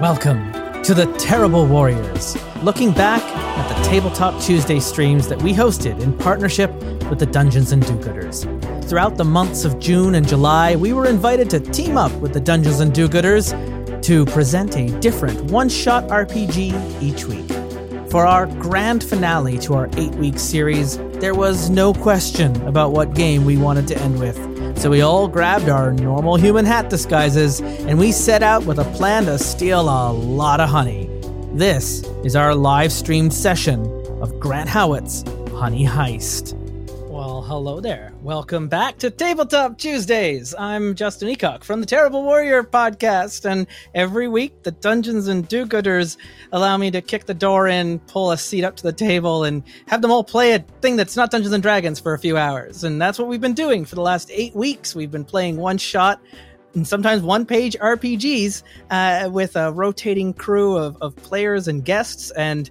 Welcome to the Terrible Warriors, looking back at the Tabletop Tuesday streams that we hosted in partnership with the Dungeons and Do-Gooders. Throughout the months of June and July, we were invited to team up with the Dungeons and Do-Gooders to present a different one-shot RPG each week. For our grand finale to our eight-week series, there was no question about what game we wanted to end with. So we all grabbed our normal human hat disguises and we set out with a plan to steal a lot of honey. This is our live streamed session of Grant Howitt's Honey Heist. Hello there. Welcome back to Tabletop Tuesdays. I'm Justin Eacock from the Terrible Warrior podcast, and every week the Dungeons and Do-Gooders allow me to kick the door in, pull a seat up to the table, and have them all play a thing that's not Dungeons and Dragons for a few hours. And that's what we've been doing for the last eight weeks. We've been playing one shot and sometimes one page RPGs uh, with a rotating crew of, of players and guests. And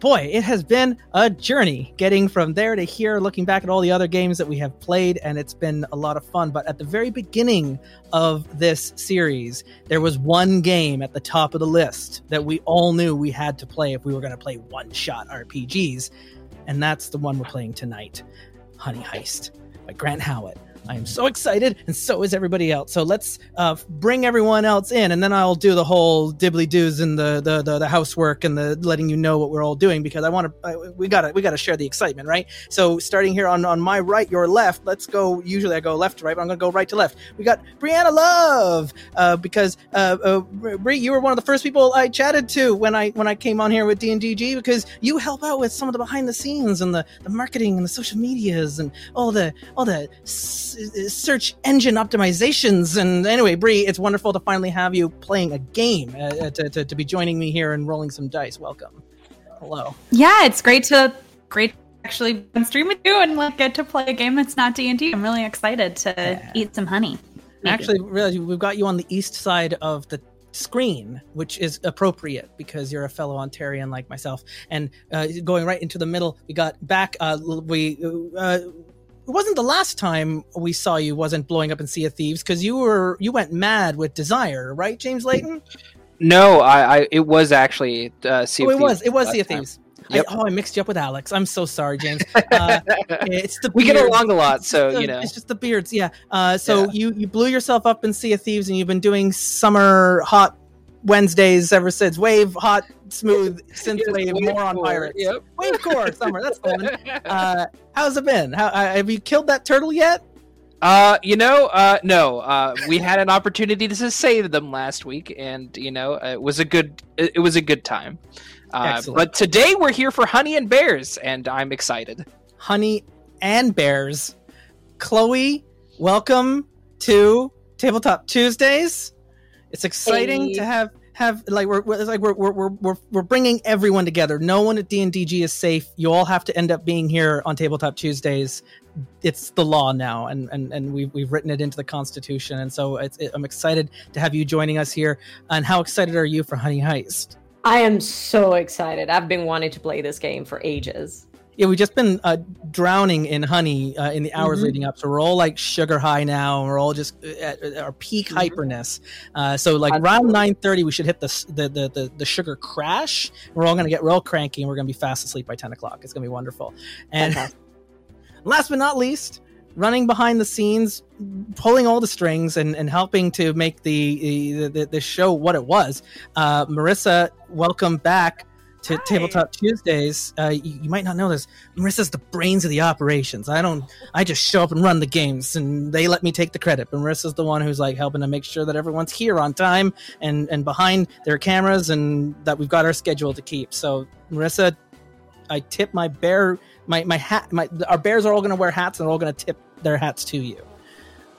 boy, it has been a journey getting from there to here, looking back at all the other games that we have played, and it's been a lot of fun. But at the very beginning of this series, there was one game at the top of the list that we all knew we had to play if we were going to play one shot RPGs, and that's the one we're playing tonight Honey Heist by Grant Howitt. I am so excited, and so is everybody else. So let's uh, bring everyone else in, and then I'll do the whole dibbly doos and the, the the the housework and the letting you know what we're all doing because I want to. We gotta we gotta share the excitement, right? So starting here on on my right, your left. Let's go. Usually I go left to right, but I'm gonna go right to left. We got Brianna Love uh, because uh, uh, Brie, you were one of the first people I chatted to when I when I came on here with D and DG because you help out with some of the behind the scenes and the, the marketing and the social medias and all the all the search engine optimizations. And anyway, Brie, it's wonderful to finally have you playing a game uh, uh, to, to, to, be joining me here and rolling some dice. Welcome. Hello. Yeah, it's great to great actually stream with you and like get to play a game that's not D and I'm really excited to yeah. eat some honey. Actually, really, we've got you on the east side of the screen, which is appropriate because you're a fellow Ontarian like myself. And uh, going right into the middle, we got back. Uh, we uh, it wasn't the last time we saw you wasn't blowing up in Sea of Thieves because you were you went mad with Desire, right, James Layton? No, I, I it was actually uh, Sea oh, of it was it was Sea of Thieves. Yep. I, oh, I mixed you up with Alex. I'm so sorry, James. Uh, it's the we get along a lot, so the, you know it's just the beards. Yeah. Uh, so yeah. you you blew yourself up in Sea of Thieves, and you've been doing summer hot Wednesdays ever since. Wave hot smooth synth wave, more on pirates. Yep. Wave core summer. That's fun. Uh, how's it been? How, uh, have you killed that turtle yet? Uh, you know, uh, no. Uh, we had an opportunity to save them last week, and you know, it was a good. It was a good time. Uh, but today we're here for honey and bears, and I'm excited. Honey and bears. Chloe, welcome to Tabletop Tuesdays. It's exciting hey. to have have like we're, we're like we're, we're we're we're bringing everyone together. No one at D and DNDG is safe. You all have to end up being here on Tabletop Tuesdays. It's the law now, and and and we've we've written it into the Constitution. And so it's, it, I'm excited to have you joining us here. And how excited are you for Honey Heist? I am so excited. I've been wanting to play this game for ages yeah, we've just been uh, drowning in honey uh, in the hours mm-hmm. leading up. So we're all like sugar high now. And we're all just uh, at, at our peak mm-hmm. hyperness. Uh, so like around nine thirty, we should hit the, the the, the the sugar crash. We're all gonna get real cranky, and we're gonna be fast asleep by ten o'clock. It's gonna be wonderful. And last but not least, running behind the scenes, pulling all the strings and, and helping to make the, the, the show what it was. Uh, Marissa, welcome back to Hi. Tabletop Tuesdays. Uh, you, you, might not know this. Marissa's the brains of the operations. I don't. I just show up and run the games, and they let me take the credit. But Marissa's the one who's like helping to make sure that everyone's here on time and and behind their cameras, and that we've got our schedule to keep. So Marissa, I tip my bear, my my hat. My our bears are all going to wear hats, and they're all going to tip their hats to you.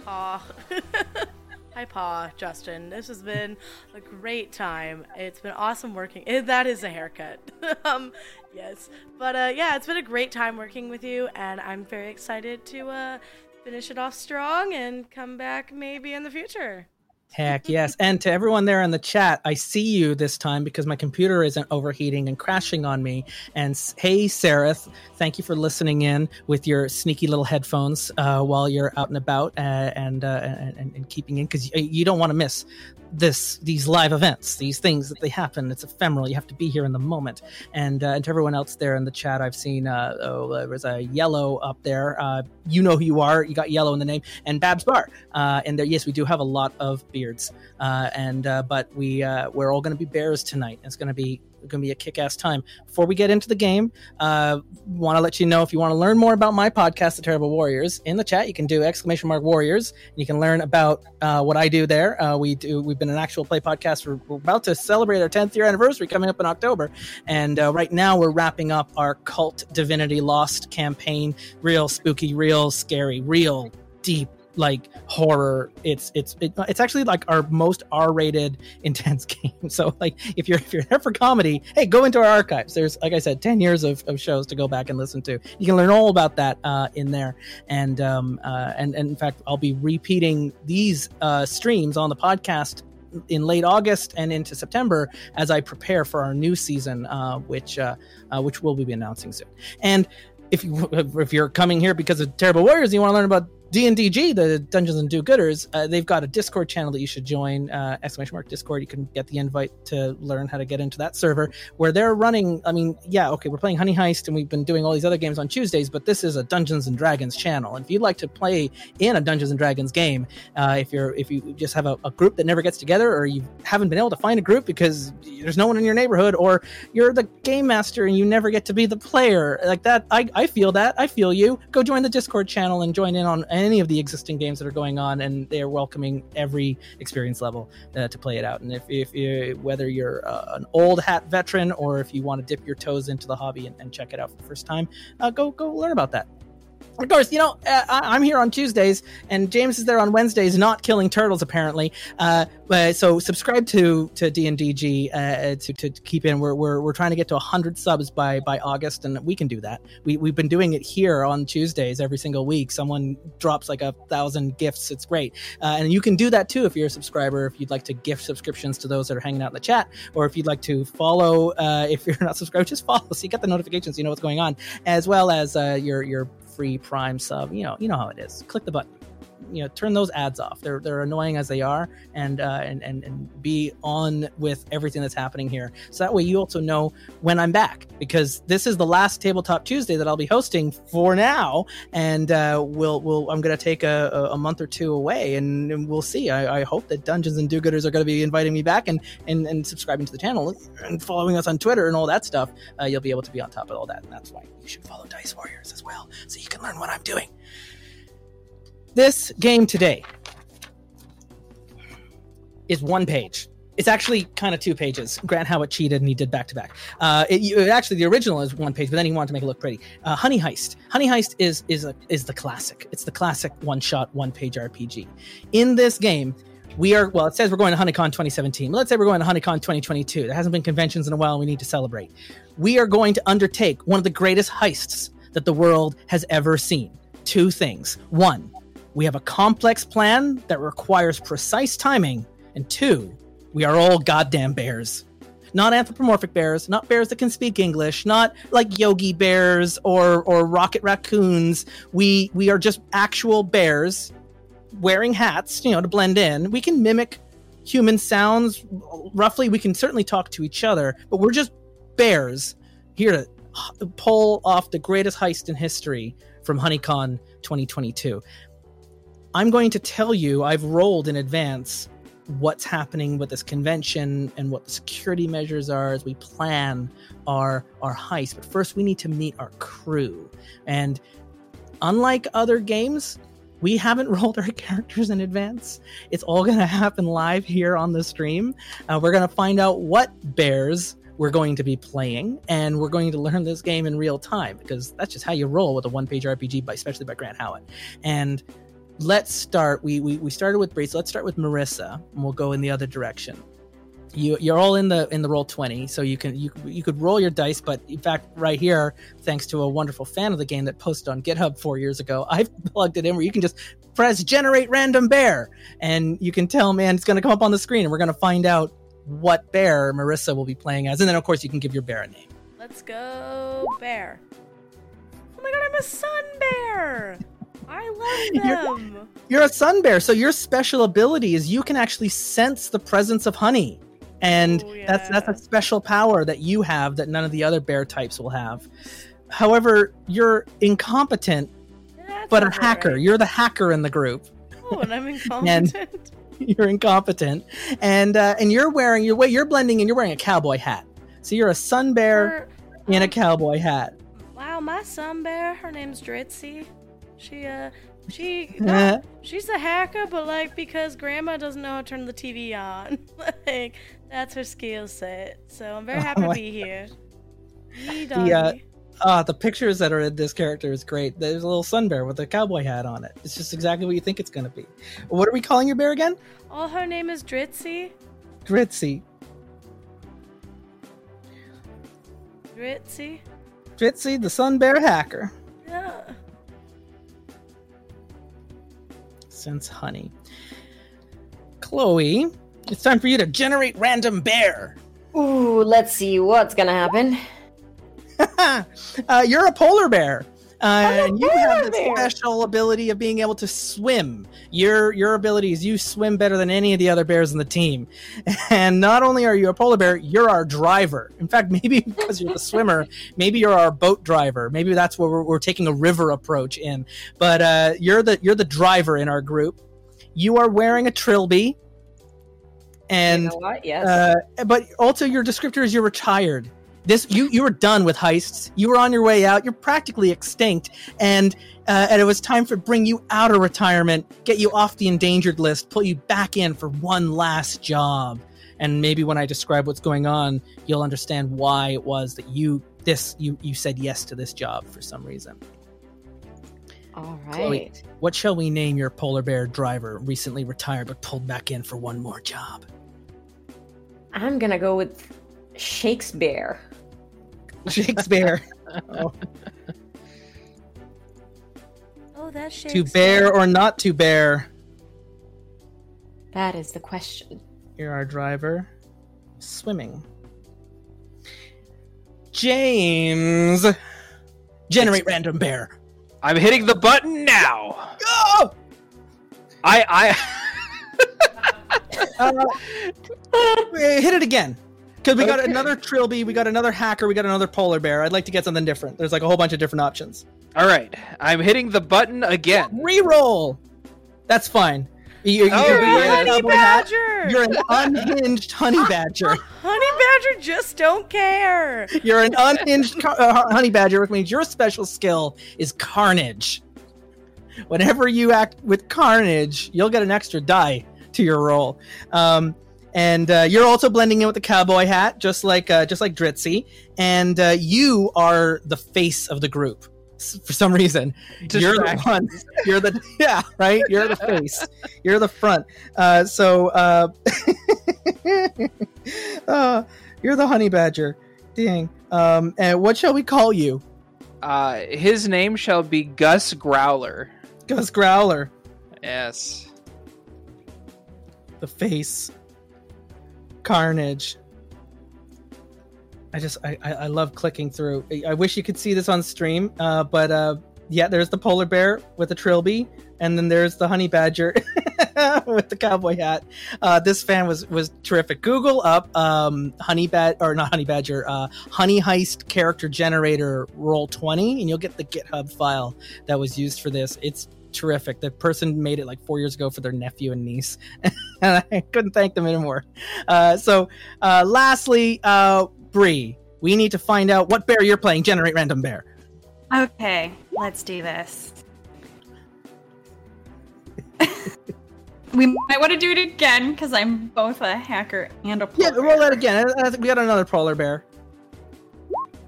Aw. Hi, Pa, Justin. This has been a great time. It's been awesome working. Eh, that is a haircut. um, yes, but uh, yeah, it's been a great time working with you, and I'm very excited to uh, finish it off strong and come back maybe in the future. Heck yes. And to everyone there in the chat, I see you this time because my computer isn't overheating and crashing on me. And hey, Sarah, thank you for listening in with your sneaky little headphones uh, while you're out and about uh, and, uh, and, and, keeping in because you don't want to miss this these live events, these things that they happen. It's ephemeral. You have to be here in the moment. And uh, and to everyone else there in the chat, I've seen uh, oh, there was a yellow up there. Uh, you know who you are. You got yellow in the name. And Babs Bar. Uh, and there, yes, we do have a lot of beards. Uh, and uh, but we uh, we're all going to be bears tonight. It's going to be going to be a kick-ass time. Before we get into the game, uh, want to let you know if you want to learn more about my podcast, The Terrible Warriors, in the chat you can do exclamation mark Warriors. You can learn about uh, what I do there. Uh, we do. We've been an actual play podcast. We're, we're, about to celebrate our 10th year anniversary coming up in October, and uh, right now we're wrapping up our Kult Divinity Lost campaign. Real spooky, real scary, real deep like horror. It's it's it, it's actually like our most R-rated intense game. So like if you're if you're there for comedy, hey, go into our archives. There's like I said, ten years of, of shows to go back and listen to. You can learn all about that uh, in there. And um uh, and and in fact, I'll be repeating these uh, streams on the podcast in late August and into September as I prepare for our new season, uh, which uh, uh, which we'll be announcing soon. And if you if you're coming here because of Terrible Warriors, you want to learn about DNDG, the Dungeons and Do-Gooders, uh, they've got a Discord channel that you should join. Uh, exclamation mark Discord. You can get the invite to learn how to get into that server where they're running. I mean, yeah, okay, we're playing Honey Heist and we've been doing all these other games on Tuesdays, but this is a Dungeons and Dragons channel. And if you'd like to play in a Dungeons and Dragons game, uh, if you're if you just have a, a, group that never gets together, or you haven't been able to find a group because there's no one in your neighborhood, or you're the game master and you never get to be the player, like that, I, I feel that. I feel you. Go join the Discord channel and join in on any of the existing games that are going on, and they are welcoming every experience level uh, to play it out. And if, if you, whether you're uh, an old hat veteran or if you want to dip your toes into the hobby and, and check it out for the first time, uh, go go learn about that of course, you know, uh, I, am here on Tuesdays, and James is there on Wednesdays, not killing turtles apparently. Uh, so subscribe to to DNDG uh, to, to keep in. We're, we're we're trying to get to hundred subs by by August, and we can do that. We we've been doing it here on Tuesdays every single week. Someone drops like a thousand gifts. It's great, uh, and you can do that too if you're a subscriber. If you'd like to gift subscriptions to those that are hanging out in the chat, or if you'd like to follow, uh, if you're not subscribed, just follow so you get the notifications. You know what's going on, as well as uh, your your free Prime sub. You know, you know how it is. Click the button. You know, turn those ads off. They're they're annoying as they are, and uh, and and and be on with everything that's happening here. So that way you also know when I'm back because this is the last Tabletop Tuesday that I'll be hosting for now, and uh, we'll we'll I'm gonna take a, a month or two away, and, and we'll see. I, I, hope that Dungeons and Do-Gooders are to be inviting me back and, and and subscribing to the channel and following us on Twitter and all that stuff. Uh, you'll be able to be on top of all that, and that's why you should follow Dice Warriors as well, so you can learn what I'm doing. This game today is one page. It's actually kind of two pages. Grant Howitt cheated and he did back to back. Actually, the original is one page, but then he wanted to make it look pretty. Uh, Honey Heist. Honey Heist is is a, is the classic. It's the classic one shot, one page RPG. In this game, we are well. It says we're going to HoneyCon 2017. Let's say we're going to HoneyCon 2022. There hasn't been conventions in a while. and We need to celebrate. We are going to undertake one of the greatest heists that the world has ever seen. Two things. One, we have a complex plan that requires precise timing. And two, we are all goddamn bears. Not anthropomorphic bears, not bears that can speak English, not like yogi bears or or rocket raccoons. We we are just actual bears wearing hats, you know, to blend in. We can mimic human sounds roughly. We can certainly talk to each other, but we're just bears here to pull off the greatest heist in history from HoneyCon 2022. I'm going to tell you, I've rolled in advance what's happening with this convention and what the security measures are as we plan our our heist. But first we need to meet our crew. And unlike other games, we haven't rolled our characters in advance. It's all going to happen live here on the stream. Uh, we're going to find out what bears we're going to be playing, and we're going to learn this game in real time because that's just how you roll with a one-page RPG, by, especially by Grant Howitt. And let's start. We, we we started with Bree, so let's start with Marissa, and we'll go in the other direction. You you're all in the in the roll twenty, so you can you you could roll your dice, but in fact, right here, thanks to a wonderful fan of the game that posted on GitHub four years ago, I've plugged it in where you can just press generate random bear, and you can tell, man, it's going to come up on the screen, and we're going to find out what bear Marissa will be playing as, and then of course you can give your bear a name. Let's go bear. Oh my god, I'm a sun bear. I love them. You're, you're a sun bear, so your special ability is you can actually sense the presence of honey. And Oh, that's that's a special power that you have that none of the other bear types will have. However, you're incompetent, That's but a all right. hacker. You're the hacker in the group. Oh, and I'm incompetent. you're incompetent, and uh, and you're wearing your way. You're blending, and you're wearing a cowboy hat. So you're a sun bear Her- in a um, cowboy hat. Wow, my sun bear, her name's Dritzy. She, uh, she, Uh, no, she's a hacker, but like because grandma doesn't know how to turn the TV on, like that's her skill set. So I'm very happy Oh to be here. Yee The, uh. Ah, the pictures that are in this character is great. There's a little sun bear with a cowboy hat on it. It's just exactly what you think it's going to be. What are we calling your bear again? All her name is Dritzy. Dritzy. Dritzy. Dritzy, the sun bear hacker. Yeah. Since honey. Chloe, it's time for you to generate random bear. Ooh, let's see what's gonna happen. uh, you're a polar bear. Uh, and you have the special ability of being able to swim. Your your ability is you swim better than any of the other bears in the team. And not only are you a polar bear, you're our driver. In fact, maybe because you're the swimmer, maybe you're our boat driver. Maybe that's where we're, we're taking a river approach in. But uh, you're the you're the driver in our group. You are wearing a trilby, and you know? Yes. uh, but also your descriptor is you're retired. This you you were done with heists. You were on your way out. You're practically extinct, and uh, and it was time to bring you out of retirement, get you off the endangered list, pull you back in for one last job. And maybe when I describe what's going on, you'll understand why it was that you this you you said yes to this job for some reason. All right. Chloe. What shall we name your polar bear driver, recently retired but pulled back in for one more job? I'm gonna go with Shakespeare. Shakespeare. oh. Oh, that's to bear or not to bear? That is the question. You're our driver. Swimming. James. Generate random bear. I'm hitting the button now. Oh! I Uh, hit it again. Because we got another trilby, we got another hacker, we got another polar bear. I'd like to get something different. There's like a whole bunch of different options. All right. I'm hitting the button again. Reroll. That's fine. You, you, Oh, you're, a Honey cowboy hat. badger. You're an unhinged honey badger. Honey badger just don't care. You're an unhinged car- uh, honey badger, which means your special skill is carnage. Whenever you act with carnage, you'll get an extra die to your roll. Um, and uh, you're also blending in with the cowboy hat, just like uh, just like Dritzy. And uh, you are the face of the group s- for some reason. You're the one. You're the yeah right. You're the face. You're the front. Uh, so uh, uh, you're the honey badger. Dang. Um, and what shall we call you? Uh, his name shall be Gus Growler. Gus Growler, Yes. the face. Carnage. I just I, I, love clicking through. I, I wish you could see this on stream, uh, but uh, yeah, there's the polar bear with the trilby, and then there's the honey badger with the cowboy hat. Uh, this fan was was terrific. Google up um, honey bad or not honey badger, uh, honey heist character generator roll twenty, and you'll get the GitHub file that was used for this. It's terrific. The person made it like four years ago for their nephew and niece, and I couldn't thank them anymore. Uh, so, uh, lastly, uh, Bree, we need to find out what bear you're playing. Generate random bear. Okay, let's do this. we might want to do it again because I'm both a hacker and a Yeah, polar roll that again. I think We got another polar bear.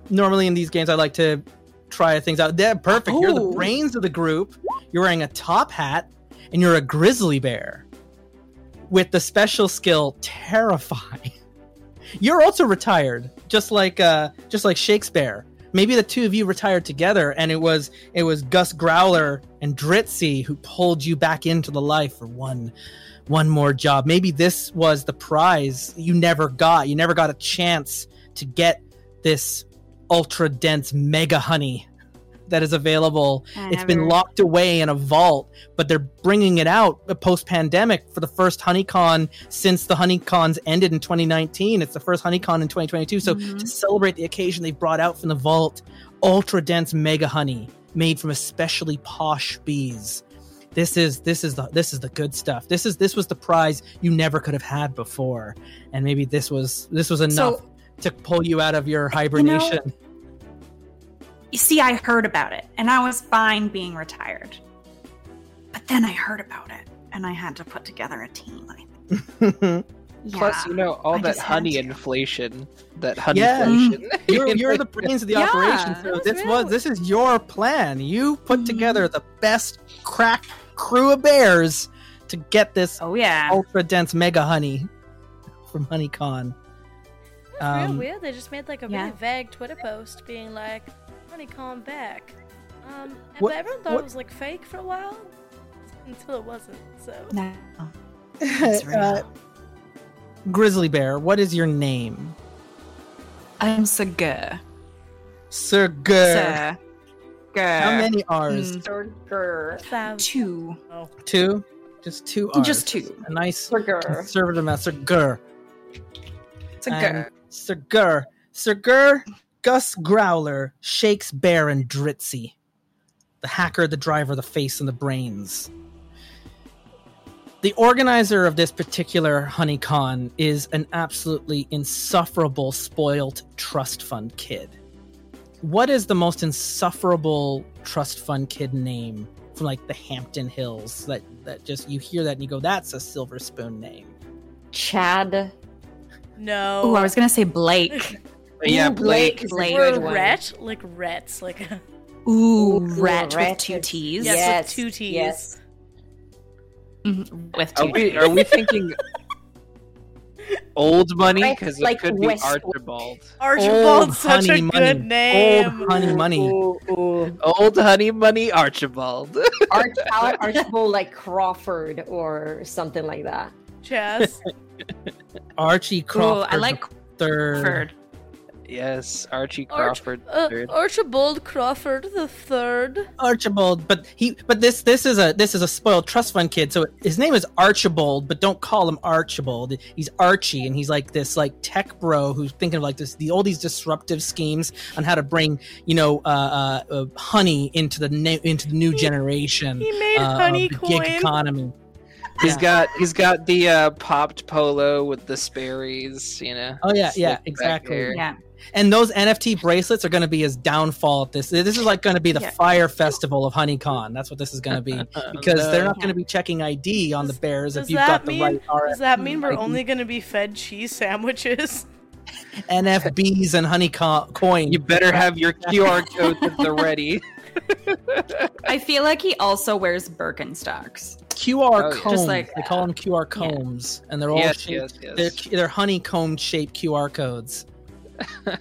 Normally in these games, I like to try things out. Yeah, perfect. You're the Oh. brains of the group. You're wearing a top hat, and you're a grizzly bear with the special skill Terrify. You're also retired, just like uh, just like Shakespeare. Maybe the two of you retired together, and it was it was Gus Growler and Dritzy who pulled you back into the life for one one more job. Maybe this was the prize you never got. You never got a chance to get this ultra dense mega honey that is available. I It's been locked away in a vault, but they're bringing it out post pandemic for the first HoneyCon since the HoneyCons ended in 2019. It's the first HoneyCon in 2022. So Mhm. to celebrate the occasion, they've brought out from the vault ultra dense mega honey made from especially posh bees. This is this is the this is the good stuff. This is this was the prize you never could have had before, and maybe this was this was enough So- to pull you out of your hibernation. You see, I heard about it, and I was fine being retired. But then I heard about it, and I had to put together a team. I think. Plus, you know, all I that honey inflation, that honey Yeah. inflation. you're, you're the brains of the Yeah, operation. So this real. was this is your plan. You put Mhm. together the best crack crew of bears to get this Oh yeah. ultra dense mega honey from HoneyCon. That's Um, real weird. They just made like a really vague Twitter post being like, "Honeycomb back." Um, What- but everyone thought what- it was like fake for a while until it wasn't. So No. It's real. Uh, Grizzly Bear, what is your name? I'm Sagur. Sir Gur. Sir. How many R's? Mm. Surger. Thousand- Two. Oh, Two? Just two R's. Just two. A nice Surger. conservative amount. Sir Gur. Sagur. And Sir Gur. Sir Gur, Gus Growler, shakes Bear and Dritzy. The hacker, the driver, the face, and the brains. The organizer of this particular HoneyCon is an absolutely insufferable, spoilt trust fund kid. What is the most insufferable trust fund kid name from like the Hampton Hills that, that just you hear that and you go, that's a silver spoon name? Chad. no. Oh, I was gonna say Blake. yeah, Ooh, Blake. is a Blake. or one. Rhett, like Rhett's, like Ooh, Ooh, Rat with two T's. Yes, with two T's. Yes. Mhm, With Are two we T's. are we thinking old money? Like- Because it like could be Westwood. Archibald. Archibald's such a honey money. good name. Old honey money. Ooh, ooh. Old honey money Archibald. Arch- Archibald like Crawford or something like that. Chess. Archie Ooh, Crawford. I like the third. Crawford. Yes, Archie Arch- Crawford. uh. Archibald Crawford the third. Archibald, but he, but this, this is a, this is a spoiled trust fund kid. So his name is Archibald, but don't call him Archibald. He's Archie, and he's like this, like tech bro who's thinking of like this, the all these disruptive schemes on how to bring, you know, uh, uh, uh honey into the new, into the new generation. He made uh, of honey the gig economy. He's Yeah. got he's got the uh, popped polo with the Sperry's, you know. Oh, yeah, yeah, exactly. Yeah. And those NFT bracelets are going to be his downfall at this. This is like going to be the Yeah. Fyre Festival of HoneyCon. That's what this is going to be oh, because they're not going to be checking ID on the bears Does if you've that got the mean? right RF, Does that mean we're ID. only going to be fed cheese sandwiches? NFBs and honeycomb coin. You better have your QR codes at the ready. I feel like he also wears Birkenstocks. QR Oh, yeah. combs. Just like they call them QR Yeah. combs, and they're all yes, shaped. yes, They're, yes. they're honeycomb shaped QR codes.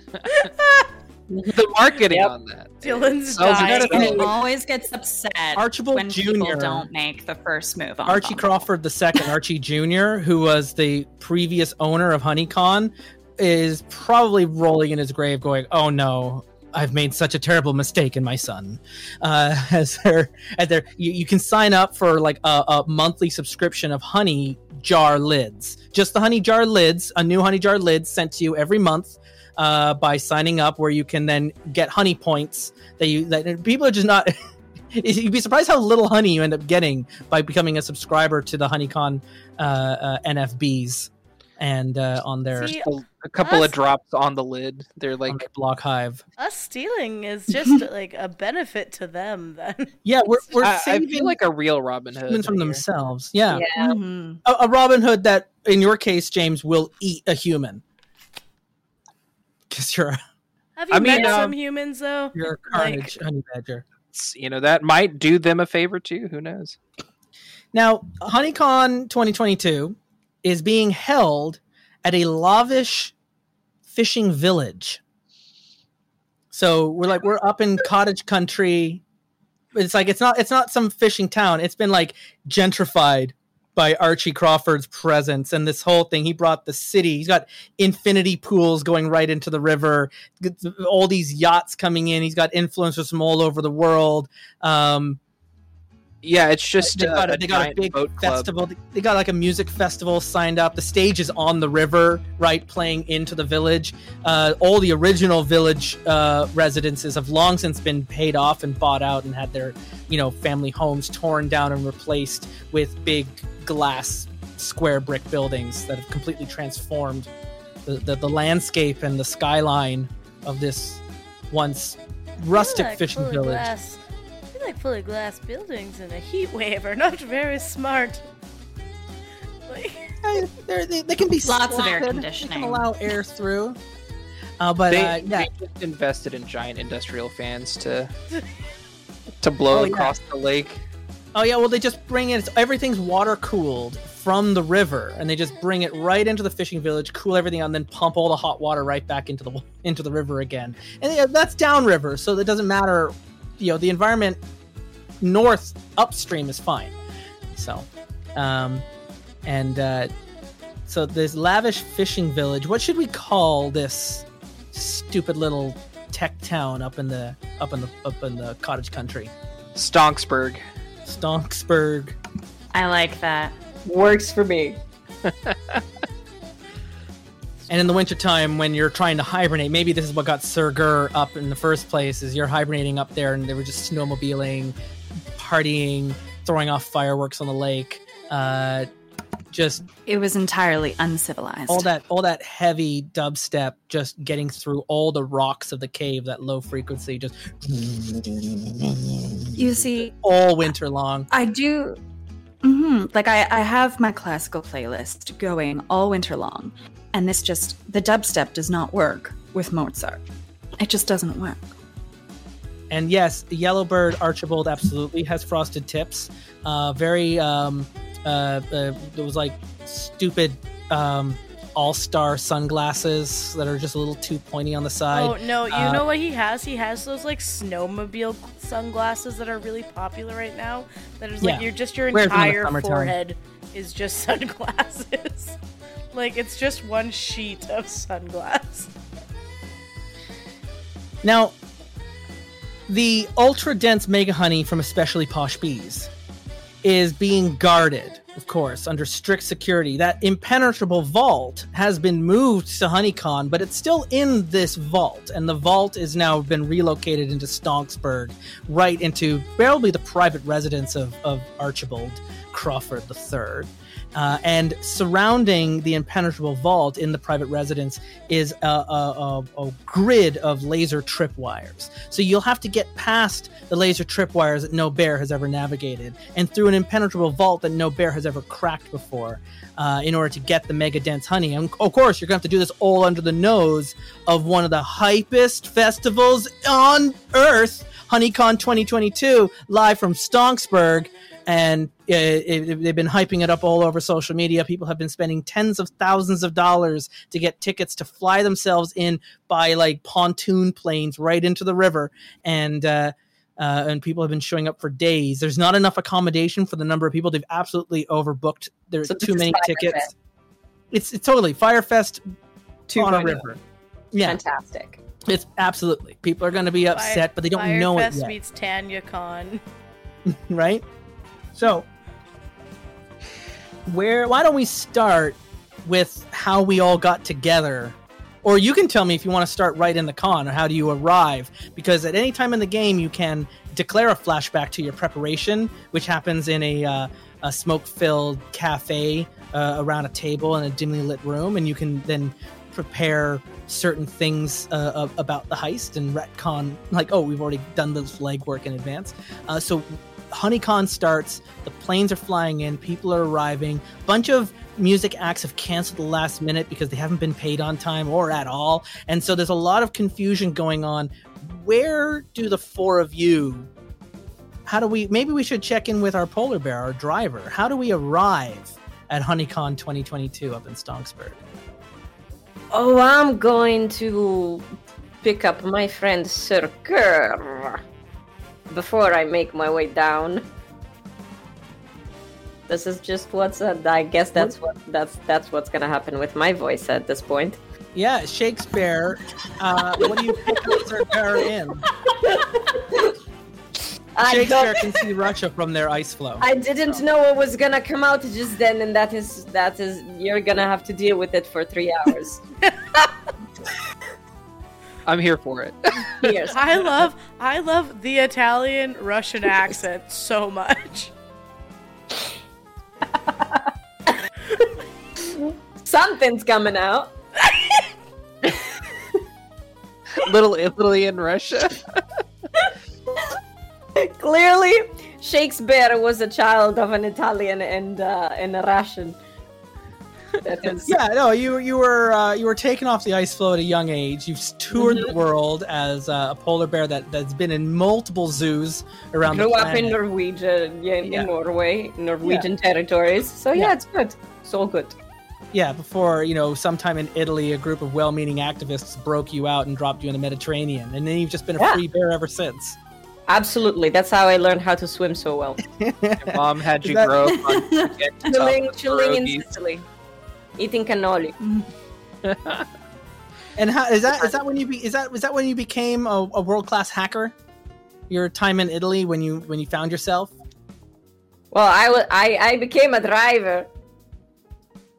The marketing Yep. on that. Dylan's Sounds dying. good. Always gets upset Archibald when people Jr.. don't make the first move on Archie Bumble. Crawford the second, Archie Jr., who was the previous owner of HoneyCon, is probably rolling in his grave, going, "Oh no." I've made such a terrible mistake in my son. Uh, as they're, as they're, you, you can sign up for like a, a monthly subscription of honey jar lids. Just the honey jar lids, a new honey jar lid sent to you every month uh, by signing up, where you can then get honey points that you that people are just not. You'd be surprised how little honey you end up getting by becoming a subscriber to the HoneyCon uh, uh, NFBs and uh, on their See, A, a couple of drops on the lid. They're like block hive. Us stealing is just like a benefit to them then. Yeah, we're we're I, I feel like a real Robin Hood. humans from here. themselves. Yeah, Yeah. Mhm. A, a Robin Hood that, in your case, James, will eat a human because you're a- Have you I mean, met um, some humans though? you're a carnage honey badger. You know that might do them a favor too. Who knows? Now, HoneyCon 2022 is being held at a lavish fishing village. So we're like we're up in cottage country. It's like it's not it's not some fishing town. It's been like gentrified by Archie Crawford's presence and this whole thing. He brought the city. He's got infinity pools going right into the river. All these yachts coming in. He's got influencers from all over the world. Um, yeah, it's just they got, a, a, they got a big festival. They got like a music festival signed up. The stage is on the river, right, playing into the village. Uh, all the original village uh, residences have long since been paid off and bought out and had their, you know, family homes torn down and replaced with big glass square brick buildings that have completely transformed the, the, the landscape and the skyline of this once rustic like fishing village. Glass like fully glass buildings in a heat wave are not very smart. Like, they, they can be lots of air conditioning. They can allow air through. Uh, but they, uh, yeah. they just invested in giant industrial fans to to blow Oh, across the lake. Oh yeah, well they just bring it. Everything's water cooled from the river, and they just bring it right into the fishing village, cool everything, and then pump all the hot water right back into the into the river again. And yeah, that's downriver, so it doesn't matter. You know, the environment north upstream is fine. So, um, and uh, so this lavish fishing village. What should we call this stupid little tech town up in the up in the up in the cottage country? Stonksburg. Stonksburg. I like that. Works for me. And in the wintertime, when you're trying to hibernate, maybe this is what got Sir Gur up in the first place, is you're hibernating up there and they were just snowmobiling, partying, throwing off fireworks on the lake. Uh, just It was entirely uncivilized. all that all that heavy dubstep just getting through all the rocks of the cave, that low frequency, just you see, all winter long. I do. hmm Like I, I have my classical playlist going all winter long, and this just the dubstep does not work with Mozart. It just doesn't work. And yes, the Yellowbird Archibald absolutely has frosted tips. Uh, very, um, uh, uh, it was like stupid um, all star sunglasses that are just a little too pointy on the side. Oh no, you Uh, know what he has? He has those like snowmobile sunglasses that are really popular right now. That is like Yeah. you're just your Wears them in the entire forehead is just sunglasses. like it's just one sheet of sunglasses. Now, the ultra dense mega honey from especially posh bees is being guarded, of course, under strict security. That impenetrable vault has been moved to Honeycon, but it's still in this vault, and the vault is now been relocated into Stonksburg, right into barely the private residence of, of Archibald Crawford III. Uh, and surrounding the impenetrable vault in the private residence is a, a, a, a grid of laser tripwires. So you'll have to get past the laser tripwires that no bear has ever navigated, and through an impenetrable vault that no bear has ever cracked before, uh, in order to get the mega dense honey. And of course, you're going to have to do this all under the nose of one of the hypest festivals on Earth, HoneyCon 2022, live from Stonksburg and uh, it, they've been hyping it up all over social media. People have been spending tens of thousands of dollars to get tickets to fly themselves in by like pontoon planes right into the river, and uh, uh, and people have been showing up for days. There's not enough accommodation for the number of people. They've absolutely overbooked. There's So too many Fyre Fest. tickets. It's, it's totally Fyre Fest on a river. Yeah, Fantastic. it's absolutely. People are going to be upset, but they don't know it Fyre Fest yet, meets TanaCon. right? So, where? Why don't we start with how we all got together? Or you can tell me if you want to start right in the con, or how do you arrive? Because at any time in the game, you can declare a flashback to your preparation, which happens in a, uh, a smoke-filled cafe uh, around a table in a dimly lit room, and you can then prepare certain things uh, about the heist and retcon, like, oh, we've already done this legwork in advance. Uh, so HoneyCon starts, the planes are flying in, people are arriving, A bunch of music acts have canceled the last minute because they haven't been paid on time or at all. And so there's a lot of confusion going on. Where do the four of you how do we maybe we should check in with our polar bear, our driver. How do we arrive at HoneyCon 2022 up in Stonksburg? Oh, I'm going to pick up my friend Sir Kerr before I make my way down. This is just what's. Uh, I guess that's what that's that's what's gonna happen with my voice at this point. Yeah, Shakespeare. Uh, what do you pick her in? Shakespeare can see Russia from their ice floe. I didn't so. know it was gonna come out just then, and that is that is you're gonna have to deal with it for three hours. I'm here for it. yes. I love I love the Italian Russian accent so much. Something's coming out. little Italy and Russia. Clearly, Shakespeare was a child of an Italian and uh, and a Russian. Yeah, no, you you were uh, you were taken off the ice floe at a young age. You've toured mm-hmm. the world as uh, a polar bear that that's been in multiple zoos around. Grew up in Norwegian, yeah, in yeah. Norway, Norwegian yeah. territories. So yeah, yeah, it's good. It's all good. Yeah, before you know, sometime in Italy, a group of well-meaning activists broke you out and dropped you in the Mediterranean, and then you've just been a free bear ever since. Absolutely, that's how I learned how to swim so well. mom had you that... grow up on chilling, chilling in Sicily, eating cannoli. and how is that? Is that when you be? Is that was that when you became a, a world class hacker? Your time in Italy when you when you found yourself. Well, I was I I became a driver.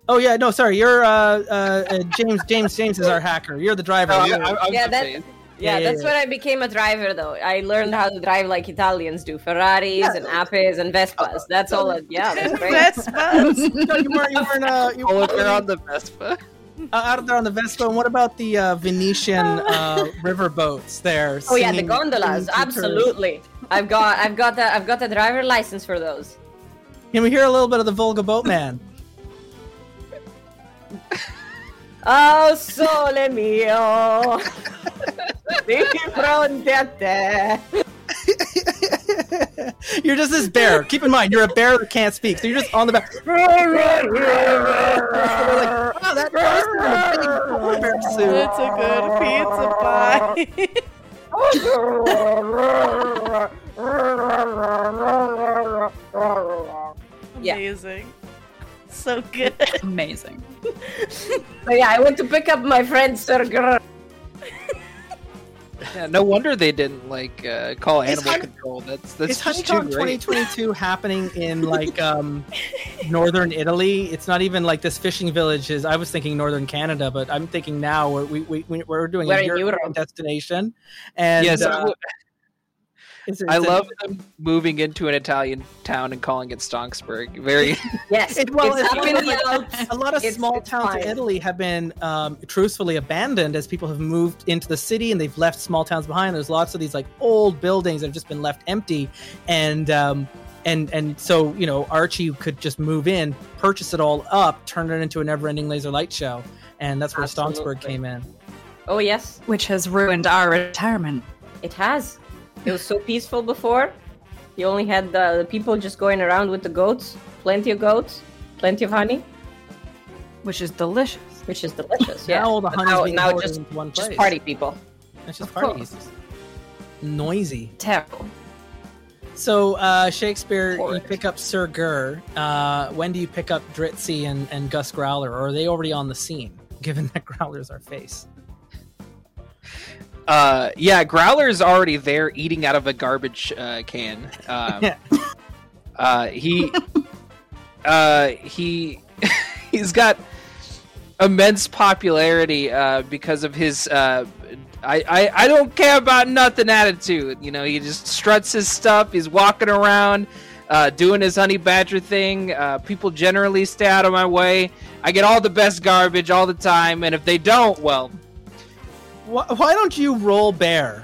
Oh yeah, no, sorry. You're uh, uh, uh, James. James. James is our hacker. You're the driver. Oh, I, I, yeah, that, yeah, yeah, that's yeah. when I became a driver, though. I learned how to drive like Italians do Ferraris yeah. and Apes and Vespas. That's all. It, yeah, that's great. Vespas. no, you weren't. You weren't. Uh, you oh, they're on the Vespa. Uh, out there on the Vespa. And what about the uh, Venetian uh, river boats there? Oh yeah, the gondolas. Absolutely. I've got. I've got the. I've got the driver license for those. Can we hear a little bit of the Volga boatman? Oh sole mio, di fronte a te. you're just this bear. Keep in mind, you're a bear that can't speak. So you're just on the back. like, oh, that bear suit. It's a good pizza pie. Amazing so good. Amazing. so yeah, I went to pick up my friend Serger. Yeah, no wonder they didn't like uh, call animal control. That's that's is HoneyCon 2022 happening in like um, northern Italy? It's not even like this fishing village is. I was thinking northern Canada, but I'm thinking now we're we, we we're doing we're a European Europe. destination, and yes, uh, it's, it's I love them moving into an Italian town and calling it Stonksburg. Very yes. It, well, it's it's, a lot of small towns fine. in Italy have been um, truthfully abandoned as people have moved into the city and they've left small towns behind. There's lots of these like old buildings that have just been left empty, and um, and and so you know Archie could just move in, purchase it all up, turn it into a never-ending laser light show, and that's where Absolutely. Stonksburg came in. Oh yes, which has ruined our retirement. It has. It was so peaceful before. You only had the, the people just going around with the goats, plenty of goats, plenty of honey, which is delicious. Which is delicious. Yeah. Now all the honey's now, now just, one place. just party people. It's just parties. Noisy. Terrible. So uh, Shakespeare, you pick up Sir Gur. Uh, when do you pick up Dritzy and, and Gus Growler, or are they already on the scene? Given that Growler's our face uh, yeah, Growler's already there eating out of a garbage uh, can. Um, uh, he uh, he he's got immense popularity uh, because of his uh, I, I, I don't care about nothing attitude. You know, he just struts his stuff. He's walking around, uh, doing his honey badger thing. Uh, people generally stay out of my way. I get all the best garbage all the time, and if they don't, well, why, why don't you roll bear?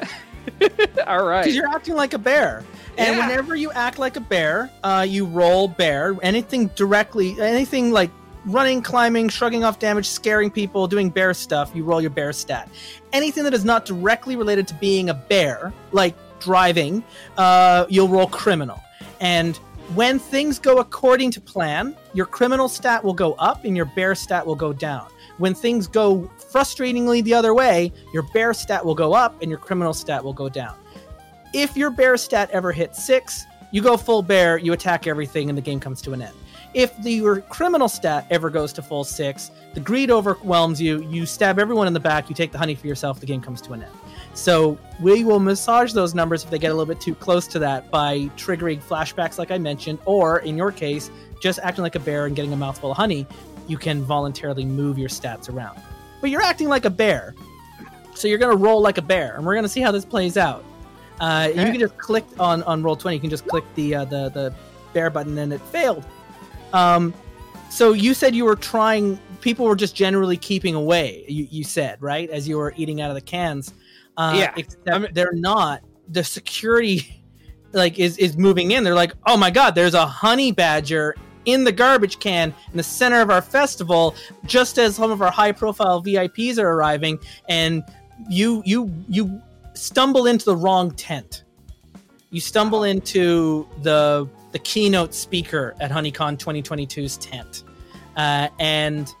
All right. Because you're acting like a bear. And yeah. whenever you act like a bear, uh, you roll bear. Anything directly, anything like running, climbing, shrugging off damage, scaring people, doing bear stuff, you roll your bear stat. Anything that is not directly related to being a bear, like driving, uh, you'll roll criminal. And when things go according to plan, your criminal stat will go up and your bear stat will go down. When things go frustratingly the other way, your bear stat will go up and your criminal stat will go down. If your bear stat ever hits six, you go full bear, you attack everything, and the game comes to an end. If the, your criminal stat ever goes to full six, the greed overwhelms you, you stab everyone in the back, you take the honey for yourself, the game comes to an end. So we will massage those numbers if they get a little bit too close to that by triggering flashbacks, like I mentioned, or in your case, just acting like a bear and getting a mouthful of honey. You can voluntarily move your stats around. But you're acting like a bear, so you're going to roll like a bear, and we're going to see how this plays out. Uh, okay. You can just click on on roll twenty. You can just click the uh, the the bear button, and it failed. Um, so you said you were trying. People were just generally keeping away. You, you said right as you were eating out of the cans. Uh, yeah, except I mean, they're not. The security like is is moving in. They're like, oh my god, there's a honey badger in the garbage can in the center of our festival, just as some of our high profile VIPs are arriving, and you you you stumble into the wrong tent. You stumble into the the keynote speaker at HoneyCon 2022's tent, uh, and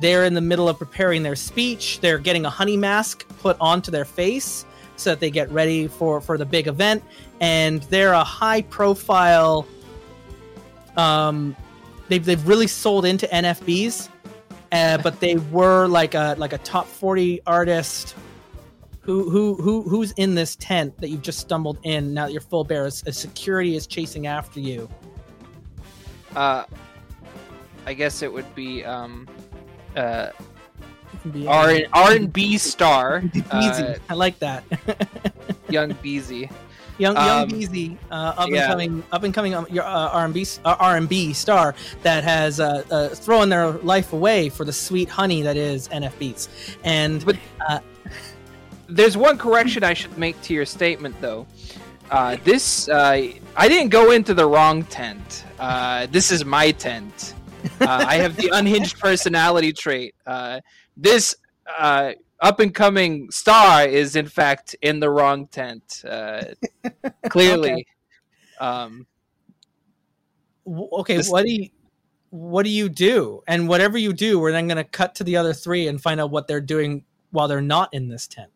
they're in the middle of preparing their speech. They're getting a honey mask put onto their face so that they get ready for for the big event. And they're a high profile. Um, they've they've really sold into NFBs, uh, but they were like a like a top forty artist. Who who who who's in this tent that you've just stumbled in? Now that you're full bear, as security is chasing after you. Uh, I guess it would be um uh, R R and B star. Uh, I like that. young Beezy. Young young um, Beezy, uh, up yeah. and coming up and coming um, your uh, R and B uh, R and B star that has uh, uh, thrown their life away for the sweet honey that is NF Beats. And but, uh, there's one correction I should make to your statement though. this I didn't go into the wrong tent. this is my tent. Uh, I have the unhinged personality trait. Uh, this uh, up and coming star is in fact in the wrong tent. Uh, clearly. okay. Um, okay, this... what do you what do you do? And whatever you do, we're then going to cut to the other three and find out what they're doing while they're not in this tent.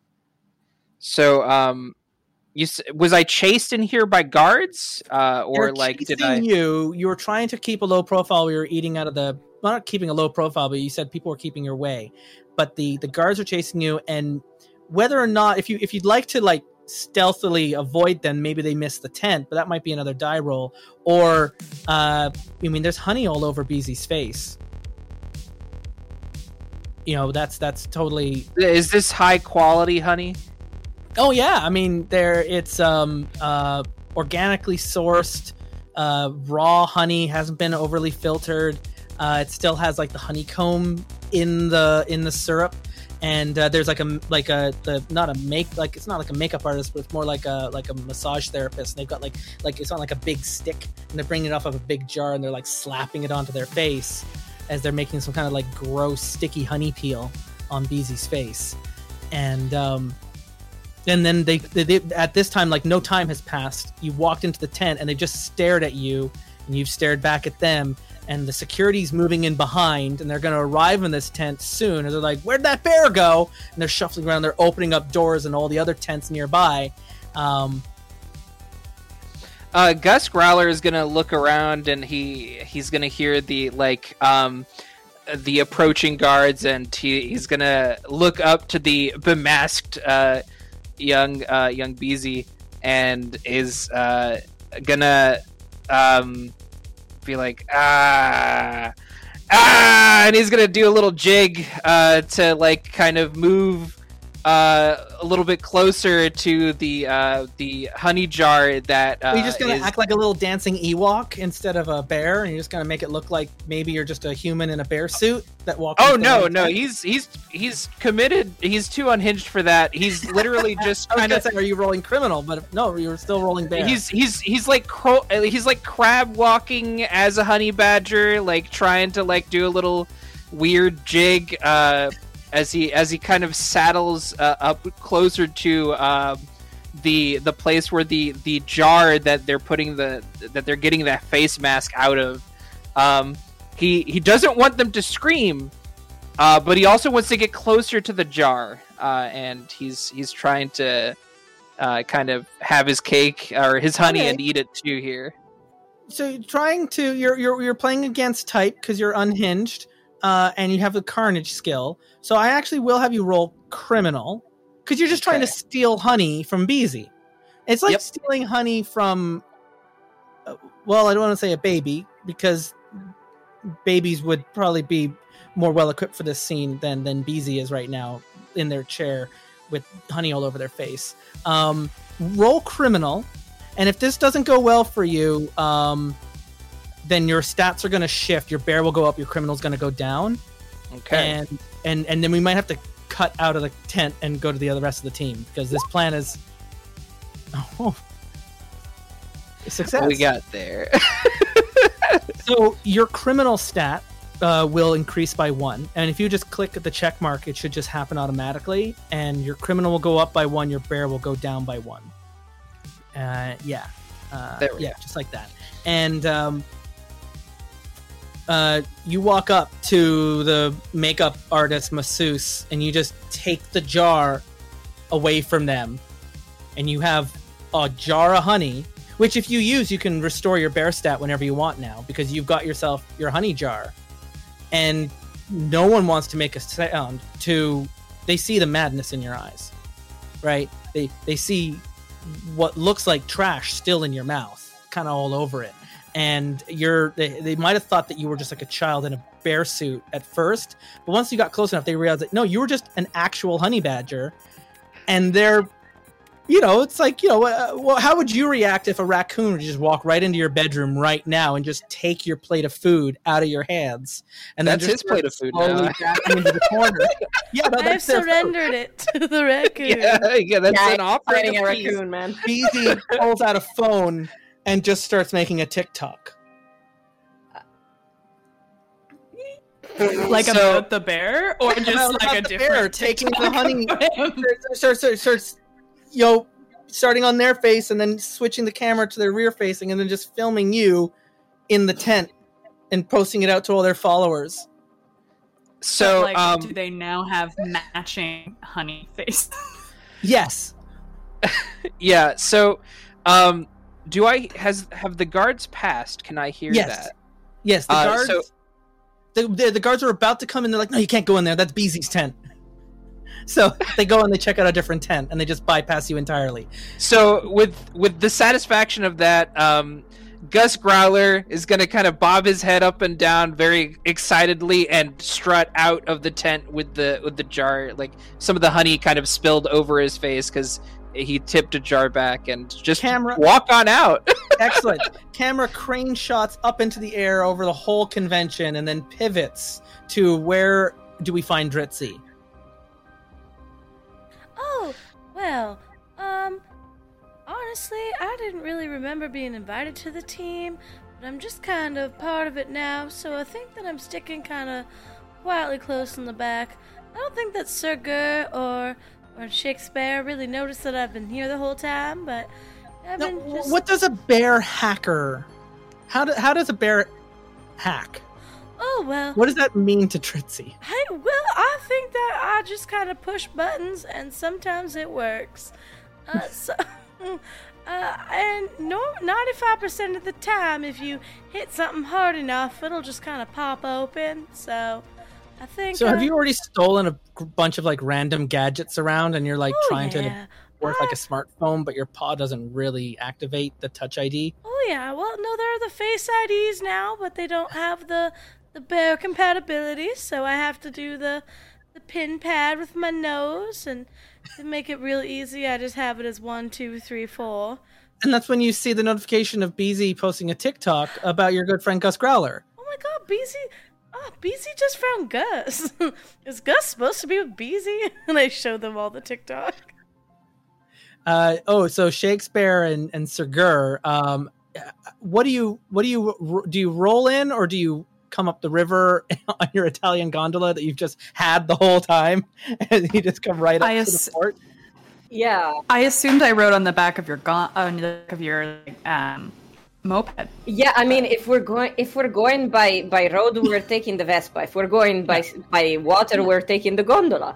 So, um, you was I chased in here by guards, uh, or They're like did I? You you were trying to keep a low profile. We were eating out of the not keeping a low profile, but you said people were keeping your way. But the the guards are chasing you, and whether or not if you if you'd like to like stealthily avoid them, maybe they miss the tent, but that might be another die roll. Or uh, I mean, there's honey all over Beezy's face. You know, that's that's totally. Is this high quality honey? Oh yeah, I mean there it's um uh organically sourced uh raw honey hasn't been overly filtered. Uh, it still has like the honeycomb in the in the syrup, and uh, there's like a like a the not a make like it's not like a makeup artist, but it's more like a like a massage therapist. And they've got like like it's on like a big stick, and they're bringing it off of a big jar, and they're like slapping it onto their face as they're making some kind of like gross sticky honey peel on Beezy's face, and um, and then they, they, they, at this time like no time has passed. You walked into the tent and they just stared at you and you've stared back at them and the security's moving in behind and they're going to arrive in this tent soon and they're like where'd that bear go? And they're shuffling around they're opening up doors and all the other tents nearby. Um, uh, Gus Growler is gonna look around and he he's gonna hear the like um, the approaching guards and he, he's gonna look up to the bemasked uh, young uh, young Beezy and is uh, gonna um, be like ah ah, and he's gonna do a little jig uh, to like kind of move uh, a little bit closer to the uh, the honey jar that uh, you're just gonna is... act like a little dancing Ewok instead of a bear, and you're just gonna make it look like maybe you're just a human in a bear suit that walks. Oh no, no, he's he's he's committed. He's too unhinged for that. He's literally just kind of. Are you rolling criminal? But no, you're still rolling bear. He's he's he's like cro- he's like crab walking as a honey badger, like trying to like do a little weird jig. Uh, as he as he kind of saddles uh, up closer to uh, the the place where the the jar that they're putting the that they're getting that face mask out of. Um, he he doesn't want them to scream, uh, but he also wants to get closer to the jar, uh, and he's he's trying to uh, kind of have his cake or his honey okay. and eat it too here. So trying to you're you're you're playing against type because you're unhinged, uh, and you have the carnage skill. So I actually will have you roll criminal because you're just okay. trying to steal honey from Beezy. It's like yep. stealing honey from. Uh, well, I don't want to say a baby because babies would probably be more well equipped for this scene than than Beezy is right now in their chair with honey all over their face. Um, roll criminal, and if this doesn't go well for you, um, then your stats are going to shift. Your bear will go up. Your criminal's going to go down. Okay. And and and then we might have to cut out of the tent and go to the other rest of the team because this plan is. Oh, success. We got there. so your criminal stat uh, will increase by one. And if you just click the check mark, it should just happen automatically. And your criminal will go up by one, your bear will go down by one. Uh, yeah. Uh, yeah, go. just like that. And um, uh, you walk up to the makeup artist masseuse and you just take the jar away from them. And you have a jar of honey, which if you use, you can restore your bear stat whenever you want now because you've got yourself your honey jar. And no one wants to make a sound to they see the madness in your eyes right? They they see what looks like trash still in your mouth kind of all over it and you're they, they might have thought that you were just like a child in a bear suit at first but once you got close enough they realized that no you were just an actual honey badger and they're you know, it's like, you know, uh, well, how would you react if a raccoon would just walk right into your bedroom right now and just take your plate of food out of your hands? And that's his plate of food now. into the corner. yeah, but I've surrendered it to the raccoon. Yeah, yeah that's yeah, an operating a raccoon, man. Beezy pulls out a phone and just starts making a TikTok. like so, about the bear, or just like a different bear taking the honey. starts, starts, starts you know, starting on their face and then switching the camera to their rear facing and then just filming you in the tent and posting it out to all their followers. So, like, um, do they now have matching honey face? yes. yeah. So, um, do I has have the guards passed? Can I hear yes. that? Yes. The uh, guards. So, the, the, the guards are about to come in. They're like, "No, you can't go in there. That's Beezy's tent." so they go and they check out a different tent and they just bypass you entirely. So with with the satisfaction of that, um, Gus Growler is going to kind of bob his head up and down very excitedly and strut out of the tent with the with the jar, like some of the honey kind of spilled over his face because he tipped a jar back and just camera walk on out. Excellent. Camera crane shots up into the air over the whole convention and then pivots to where do we find Dritzy? Oh, well, um, honestly, I didn't really remember being invited to the team, but I'm just kind of part of it now, so I think that I'm sticking kind of quietly close in the back. I don't think that Sir Gur or or Shakespeare really noticed that I've been here the whole time, but I've now, been just... What does a bear hacker? How do, how does a bear hack? Oh well. What does that mean to Dritzy? Hey, well, I think that I just kind of push buttons, and sometimes it works. Uh, so, uh, and no, ninety-five percent of the time, if you hit something hard enough, it'll just kind of pop open. So, I think. So, have you already stolen a bunch of like random gadgets around, and you're like oh, trying yeah. to work like a uh, smartphone, but your paw doesn't really activate the Touch ID? Oh yeah. Well, no, there are the Face IDs now, but they don't have the the bear compatibility, so I have to do the the pin pad with my nose, and to make it real easy, I just have it as one, two, three, four. And that's when you see the notification of Beezy posting a TikTok about your good friend Gus Growler. Oh my god, Beezy! Oh, Beezy just found Gus. Is Gus supposed to be with Beezy? And I show them all the TikTok. Uh, oh, so Shakespeare and and Sir Gur, um, what do you what do you do you roll in or do you come up the river on your Italian gondola that you've just had the whole time, and you just come right up I to the port. Yeah, I assumed I rode on the back of your gon- on the back of your um, moped. Yeah, I mean, if we're going if we're going by by road, we're taking the Vespa. If we're going by by water, we're taking the gondola.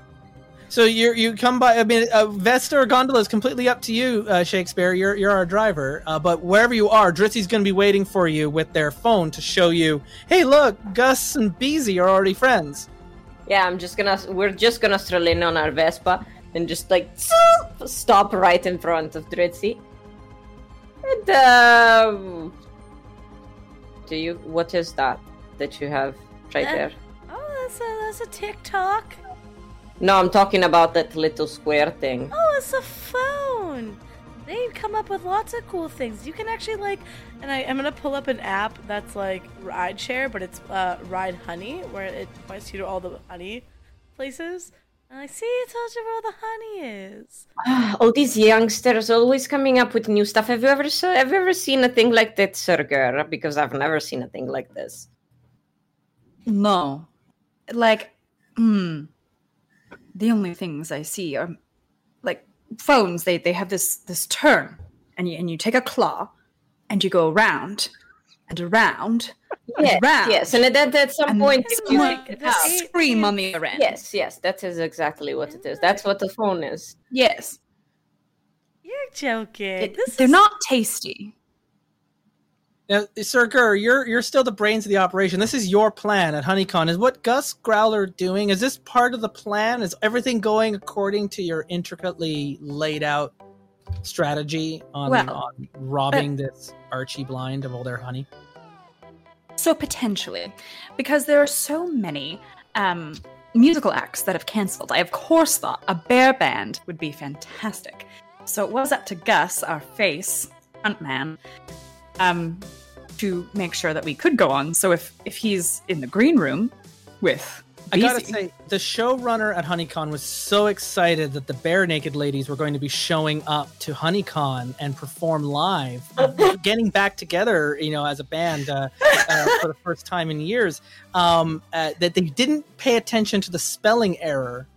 So you you come by. I mean, uh, Vespa or gondola is completely up to you, uh, Shakespeare. You're you're our driver. Uh, but wherever you are, Dritzy's going to be waiting for you with their phone to show you. Hey, look, Gus and Beezy are already friends. Yeah, I'm just gonna. We're just gonna stroll in on our Vespa and just like stop right in front of Dritzy. And um, do you? What is that that you have right uh, there? Oh, that's a that's a TikTok. No, I'm talking about that little square thing. Oh, it's a phone. They come up with lots of cool things. You can actually like, and I, am gonna pull up an app that's like rideshare, but it's uh, Ride Honey, where it points you to all the honey places. And I see it told you where all the honey is. all these youngsters always coming up with new stuff. Have you ever have you ever seen a thing like that, Sir Because I've never seen a thing like this. No, like, hmm the only things I see are like phones. They they have this this turn, and you and you take a claw, and you go around and around. Yes, around, yes, and at, at some point you scream on the other end. Yes, yes, that is exactly what it is. That's what the phone is. Yes. You're joking. It, they're is... not tasty. Now, Sir Gur, you're you're still the brains of the operation. This is your plan at HoneyCon. Is what Gus Growler doing? Is this part of the plan? Is everything going according to your intricately laid out strategy on, well, on robbing uh, this Archie blind of all their honey? So potentially, because there are so many um, musical acts that have cancelled. I of course thought a bear band would be fantastic. So it was up to Gus, our face, man, um, to make sure that we could go on. So if if he's in the green room with I gotta say, the showrunner at HoneyCon was so excited that the bare naked Ladies were going to be showing up to HoneyCon and perform live, getting back together, you know, as a band uh, uh, for the first time in years. Um, uh, that they didn't pay attention to the spelling error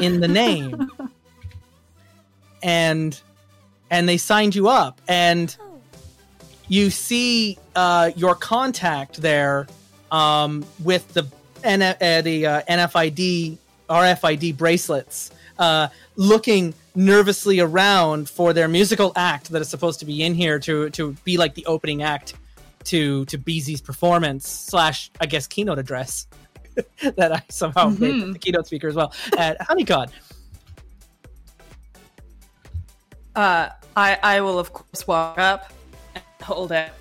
in the name, and and they signed you up, and you see uh, your contact there um, with the N- uh, the uh, NFID RFID bracelets, uh, looking nervously around for their musical act that is supposed to be in here to to be like the opening act to to Beezy's performance slash I guess keynote address that I somehow mm-hmm. made the keynote speaker as well at HoneyCon. Uh, I I will of course walk up and hold it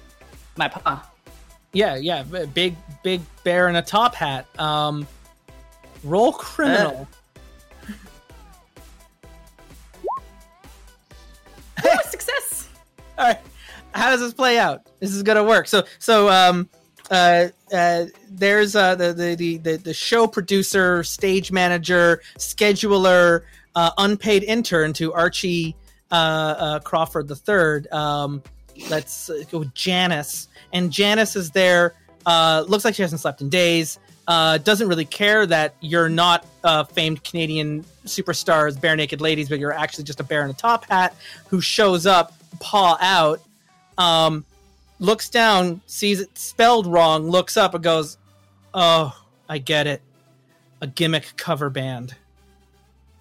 my paw. Yeah, yeah, big big bear in a top hat. Um, roll criminal. Uh. oh, success! All right, how does this play out? This is gonna work. So, so um, uh, uh, there's uh, the, the the the show producer, stage manager, scheduler, uh, unpaid intern to Archie uh, uh, Crawford the third. Um, let's go with Janice. And Janice is there. Uh, looks like she hasn't slept in days. Uh, doesn't really care that you're not uh, famed Canadian superstars, bare naked Ladies, but you're actually just a bear in a top hat who shows up, paw out, um, looks down, sees it spelled wrong, looks up and goes, "Oh, I get it, a gimmick cover band,"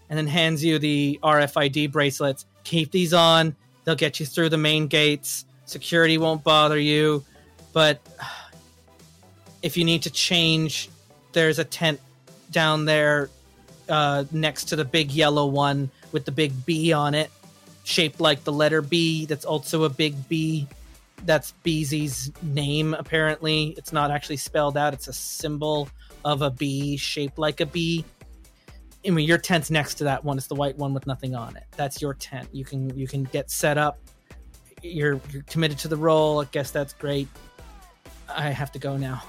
and then hands you the RFID bracelets. Keep these on. They'll get you through the main gates. Security won't bother you. But if you need to change, there's a tent down there uh, next to the big yellow one with the big B on it, shaped like the letter B. That's also a big B. That's Beezy's name, apparently. It's not actually spelled out, it's a symbol of a B shaped like a B. I mean, your tent's next to that one. It's the white one with nothing on it. That's your tent. You can you can get set up. You're you're committed to the role. I guess that's great. I have to go now.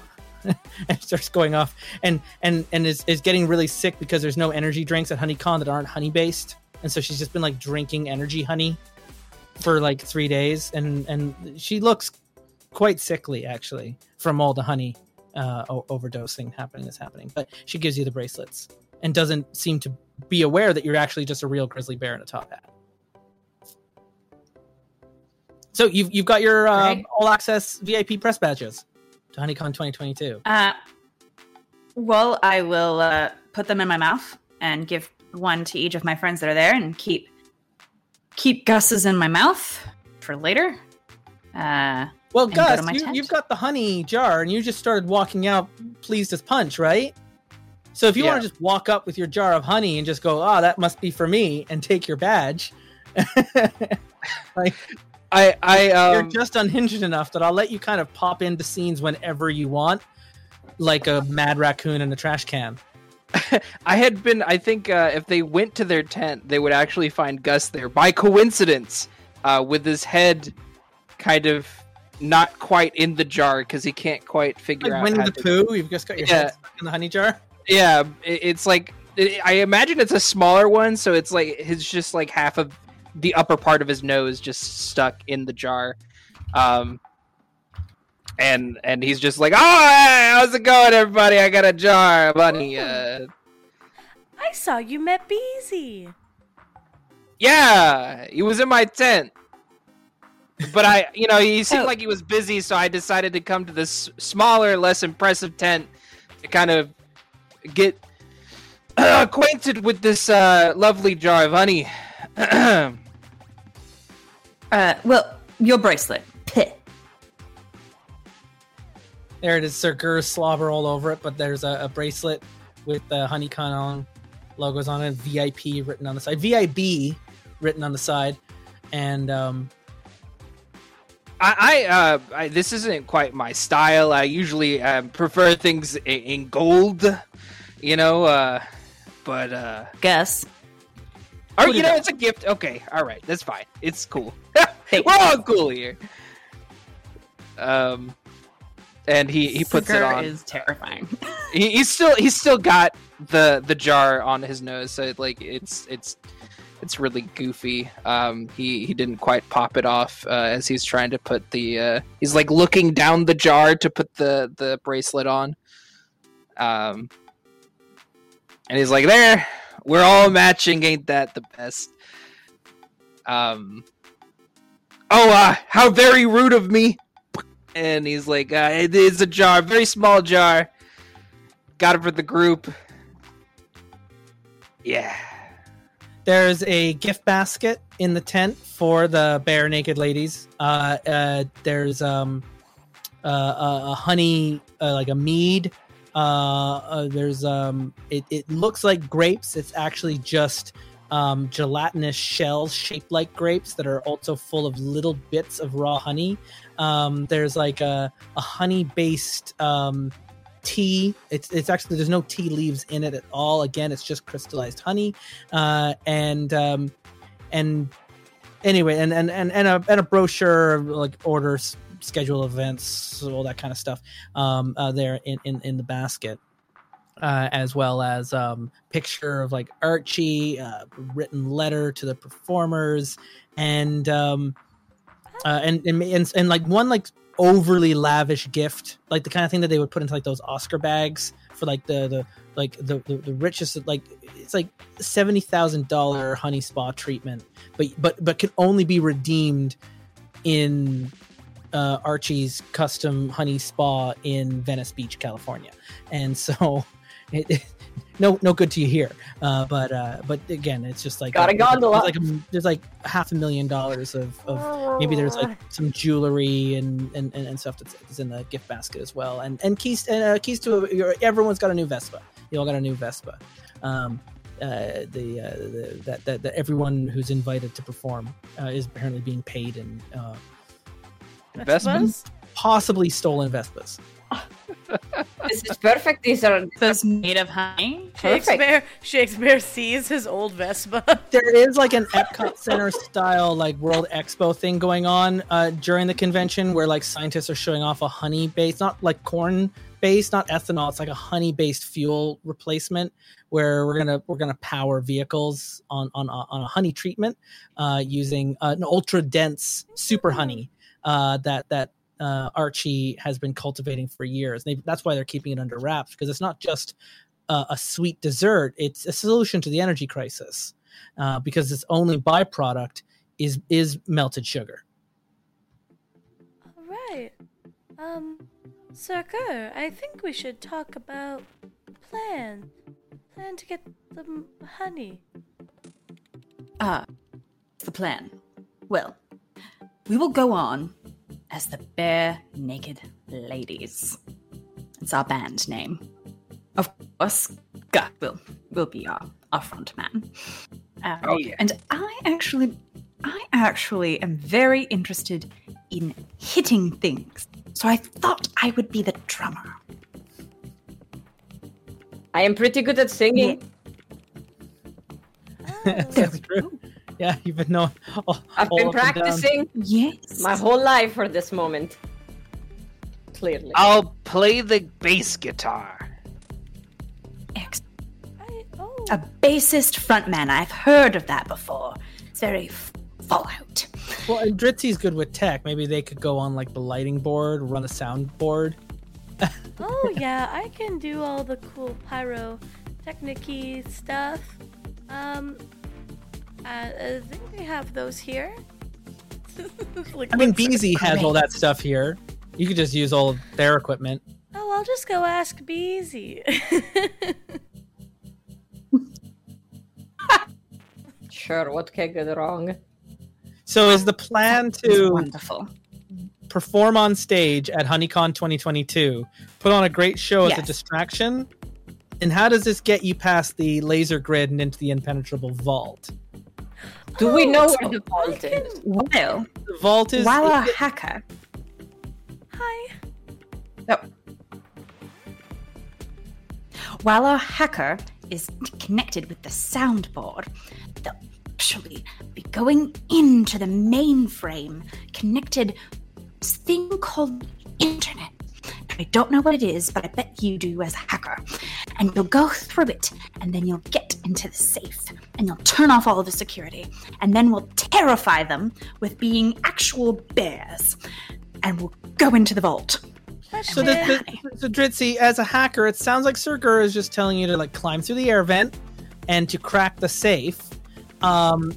and starts going off and and and is, is getting really sick because there's no energy drinks at HoneyCon that aren't honey based, and so she's just been like drinking energy honey for like three days, and and she looks quite sickly actually from all the honey uh, overdose thing happening that's happening. But she gives you the bracelets and doesn't seem to be aware that you're actually just a real grizzly bear in a top hat. So you've you've got your right. all access VIP press badges to HoneyCon 2022. Uh, well, I will uh, put them in my mouth and give one to each of my friends that are there and keep keep Gus's in my mouth for later. Uh, well, Gus, you, you've got the honey jar, and you just started walking out pleased as punch, right? So if you yeah. want to just walk up with your jar of honey and just go, "Oh, that must be for me," and take your badge, like I, I, um, you're just unhinged enough that I'll let you kind of pop into scenes whenever you want, like a mad raccoon in a trash can. I had been. I think uh, if they went to their tent, they would actually find Gus there by coincidence, uh, with his head kind of not quite in the jar because he can't quite figure like out. Winnie the Pooh, you've just got your yeah. head stuck in the honey jar. Yeah, it's like I imagine it's a smaller one, so it's like it's just like half of the upper part of his nose just stuck in the jar. Um, and and he's just like, "Oh, hey, how's it going, everybody? I got a jar of honey." Uh, I saw you met Beezy. Yeah, he was in my tent. But I, you know, he seemed oh. like he was busy, so I decided to come to this smaller, less impressive tent to kind of get uh, acquainted with this uh, lovely jar of honey. uh, well, your bracelet. Pit. There it is, Sir Gur's slobber all over it, but there's a, a bracelet with the HoneyCon logos on it, VIP written on the side, VIB written on the side, and um, I, I, uh, I, this isn't quite my style. I usually uh, prefer things in, in, gold, you know. Uh, but uh, guess. Oh, you know, it's a gift. Okay, all right, that's fine. It's cool. We're all cool here. Um, and he he puts Sugar it on. Is terrifying. he, he's still he's still got the the jar on his nose, so it, like it's it's it's really goofy. Um, he he didn't quite pop it off uh, as he's trying to put the. Uh, he's like looking down the jar to put the the bracelet on. Um, and he's like, "There, we're all matching. Ain't that the best?" Um. Oh, uh, how very rude of me! And he's like, uh, "It is a jar, very small jar. Got it for the group." Yeah. There's a gift basket in the tent for the bare naked ladies. Uh, uh, there's um, uh, a, honey, uh, like a mead. Uh, uh, there's um, it, it looks like grapes. It's actually just um, gelatinous shells shaped like grapes that are also full of little bits of raw honey. Um, there's like a, a honey based um, tea. It's it's actually there's no tea leaves in it at all. Again, it's just crystallized honey, uh, and um, and anyway, and and and and a, and a brochure like orders, schedule events, all that kind of stuff. Um, uh, there in, in in the basket. Uh, as well as um, picture of like Archie, uh, written letter to the performers, and um, uh, and, and and and like one like overly lavish gift, like the kind of thing that they would put into like those Oscar bags for like the the like the the, the richest like it's like seventy thousand dollar honey spa treatment, but but but can only be redeemed in uh, Archie's custom honey spa in Venice Beach, California, and so it, no no good to you here. Uh, but uh, but again, it's just like got a gondola. There's like, there's like half a million dollars of, of maybe there's like some jewelry and, and, and, stuff that's, that's in the gift basket as well. And and keys and uh, keys to a, everyone's got a new Vespa. You all got a new Vespa. Um, uh, the, uh, the that, that, that everyone who's invited to perform uh, is apparently being paid in uh, Vespas, possibly stolen Vespas this is perfect. These are those made of honey. Shakespeare Shakespeare sees his old Vespa. there is like an Epcot Center style like World Expo thing going on uh, during the convention where like scientists are showing off a honey based, not like corn based, not ethanol. It's like a honey based fuel replacement where we're gonna we're gonna power vehicles on on on a honey treatment uh, using uh, an ultra dense super honey uh, that that uh, Archie has been cultivating for years. They, that's why they're keeping it under wraps because it's not just uh, a sweet dessert; it's a solution to the energy crisis uh, because its only byproduct is is melted sugar. All right, um, Sir Gur, I think we should talk about plan plan to get the honey? Ah, the plan. Well, we will go on as the Bare Naked Ladies. It's our band name. Of course, Gut will, will be our, our front man. Uh, Oh, yeah. And I actually, I actually am very interested in hitting things. So I thought I would be the drummer. I am pretty good at singing. That's true. Yeah, you've been knowing. All, I've all been up and down. practicing Yes. my whole life for this moment. Clearly. I'll play the bass guitar. Ex- I, oh. a bassist frontman. I've heard of that before. It's very f- Fallout. Well, and Dritzy's good with tech. Maybe they could go on like the lighting board, run a sound board. oh yeah, I can do all the cool pyro technique stuff. Um, uh, I think we have those here. Like, I mean, looks like- Beezy has all that stuff here. You could just use all their equipment. Oh, I'll just go ask Beezy. Sure, what can go wrong? So, is the plan to wonderful. perform on stage at HoneyCon 2022, put on a great show as a distraction? And how does this get you past the laser grid and into the impenetrable vault? Do we know where the vault I is? Well, The vault is. while a hacker, Hi. No. while our hacker is connected with the soundboard, they'll actually be going into the mainframe connected this thing called internet. I don't know what it is, but I bet you do as a hacker. And you'll go through it, and then you'll get into the safe, and you'll turn off all of the security, and then we'll terrify them with being actual bears, and we'll go into the vault. So, the, the, so Dritzy, as a hacker, it sounds like Sir Gur is just telling you to like climb through the air vent and to crack the safe. Um,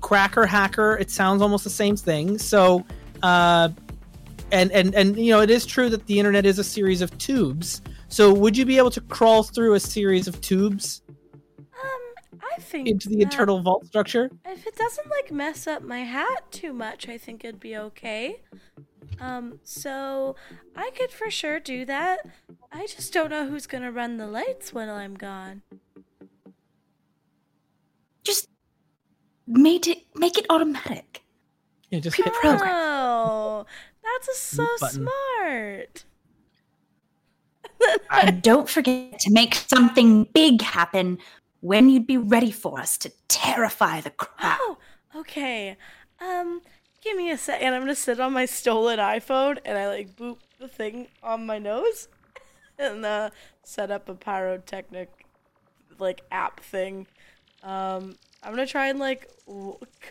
cracker hacker, it sounds almost the same thing. So, uh, and and and you know, it is true that the internet is a series of tubes. So, would you be able to crawl through a series of tubes Um, I think into the internal vault structure? If it doesn't like mess up my hat too much, I think it'd be okay. Um, so I could for sure do that. I just don't know who's gonna run the lights when I'm gone. Just made it make it automatic. Yeah, just hit Pre-program. Oh, that's a, so button. smart. And don't forget to make something big happen when you'd be ready for us to terrify the crowd. Oh, okay. Um, give me a second. I'm gonna sit on my stolen iPhone and I like boop the thing on my nose and uh, set up a pyrotechnic like app thing. Um, I'm gonna try and like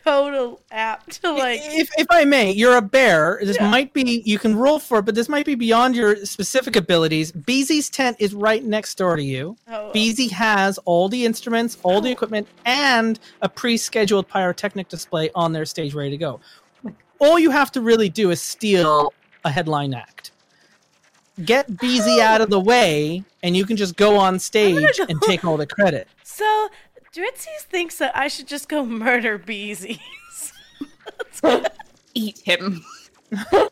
code a app to like. if, if I may, you're a bear. This Yeah. might be you can roll for it, but this might be beyond your specific abilities. Beezy's tent is right next door to you. Oh, oh. Beezy has all the instruments, all the oh. equipment, and a pre-scheduled pyrotechnic display on their stage ready to go. All you have to really do is steal a headline act. Get Beezy oh. out of the way, and you can just go on stage go- and take all the credit. So Dritzy thinks that I should just go murder Beezy. Eat him. I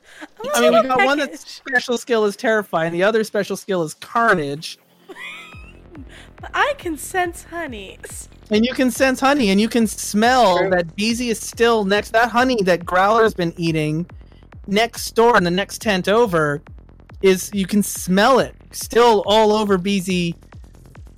mean, we got one that's special skill is terrifying. the other special skill is carnage. But I can sense honeys. And you can sense honey, and you can smell True. that Beezy is still next. That honey that Growler's been eating next door in the next tent over is you can smell it still all over Beezy.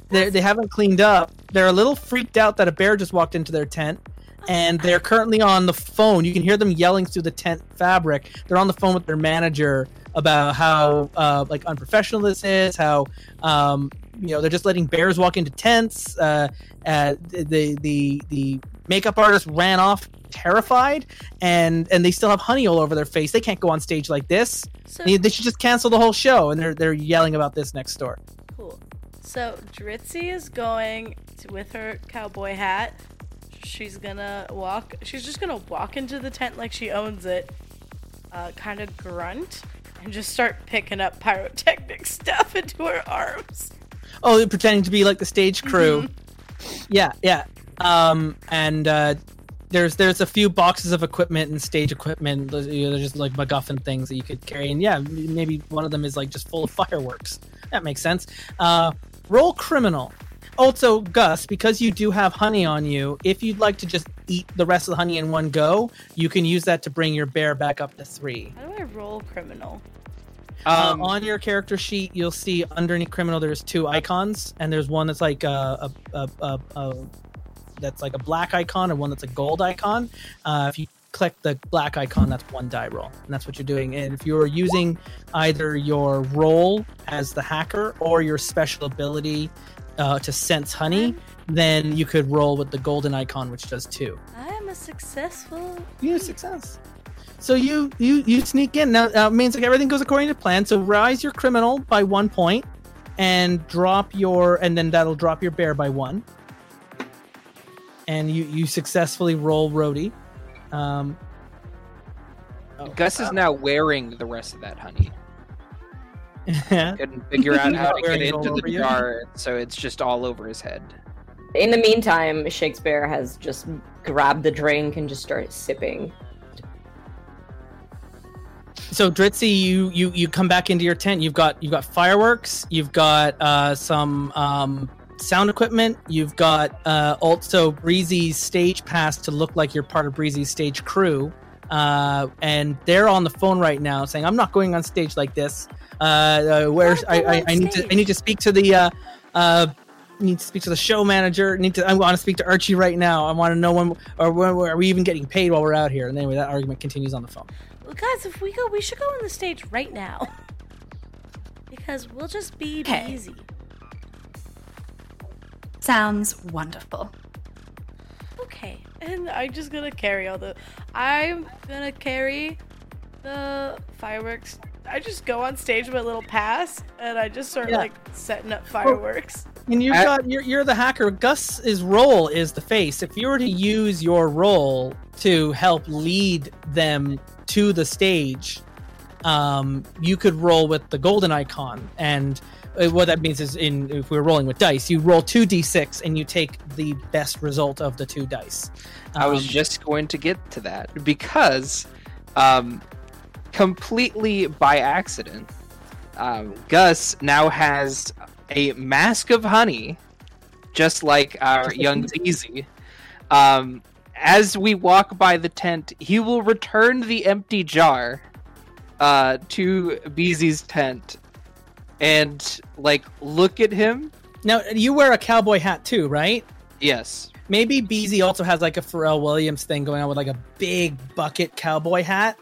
They they haven't cleaned up. They're a little freaked out that a bear just walked into their tent, and they're currently on the phone. You can hear them yelling through the tent fabric. They're on the phone with their manager about how uh, like unprofessional this is. How um, you know they're just letting bears walk into tents. Uh, uh, the the the makeup artist ran off terrified, and and they still have honey all over their face. They can't go on stage like this. So They, they should just cancel the whole show. And they're they're yelling about this next door. cool. So Dritzy is going with her cowboy hat. She's gonna walk. She's just gonna walk into the tent like she owns it. Uh, kind of grunt and just start picking up pyrotechnic stuff into her arms. Oh, pretending to be like the stage crew. Mm-hmm. Yeah, yeah. Um, and uh, there's there's a few boxes of equipment and stage equipment. There's, you know, there's just like MacGuffin things that you could carry, and yeah, maybe one of them is like just full of fireworks. That makes sense. Uh, roll criminal. Also, Gus, because you do have honey on you, if you'd like to just eat the rest of the honey in one go, you can use that to bring your bear back up to three. How do I roll criminal? Uh, um, uh, on your character sheet, you'll see underneath criminal there's two icons, and there's one that's like a, a, a, a that's like a black icon and one that's a gold icon. Uh, if you click the black icon, that's one die roll, and that's what you're doing. And if you're using either your role as the hacker or your special ability uh, to sense honey, then you could roll with the golden icon, which does two. I am a successful. You success. So you you you sneak in now. Uh, means like everything goes according to plan. So rise your criminal by one point, and drop your and then that'll drop your bear by one. And you you successfully roll Rody. Um, oh, Gus is now wearing the rest of that honey. Couldn't figure out how to get into the jar, so it's just all over his head. In the meantime, Shakespeare has just grabbed the drink and just started sipping. So Dritzy, you you you come back into your tent. You've got you've got fireworks. You've got uh, some um, sound equipment. You've got uh, also Breezy's stage pass to look like you're part of Breezy's stage crew. Uh, and they're on the phone right now saying, "I'm not going on stage like this. Uh, uh, where's I, I, I, need to I need to speak to the uh, uh, need to speak to the show manager. Need to I want to speak to Archie right now. I want to know when or when are we even getting paid while we're out here? And anyway, that argument continues on the phone. Well, guys, if we go, we should go on the stage right now because we'll just be okay. easy. Sounds wonderful. Okay, and I'm just gonna carry all the. I'm gonna carry the fireworks I just go on stage with a little pass and I just start yeah. like setting up fireworks. And you've got you're, you're the hacker. Gus's role is the face. If you were to use your role to help lead them to the stage, um, you could roll with the golden icon. And what that means is, in if we're rolling with dice, you roll two d6 and you take the best result of the two dice. Um, I was um, just going to get to that because um, completely by accident, um, Gus now has a mask of honey, just like our young Easy. Um, as we walk by the tent, he will return the empty jar uh, to Beezy's tent and like look at him. Now you wear a cowboy hat too, right? Yes. Maybe Beezy also has like a Pharrell Williams thing going on with like a big bucket cowboy hat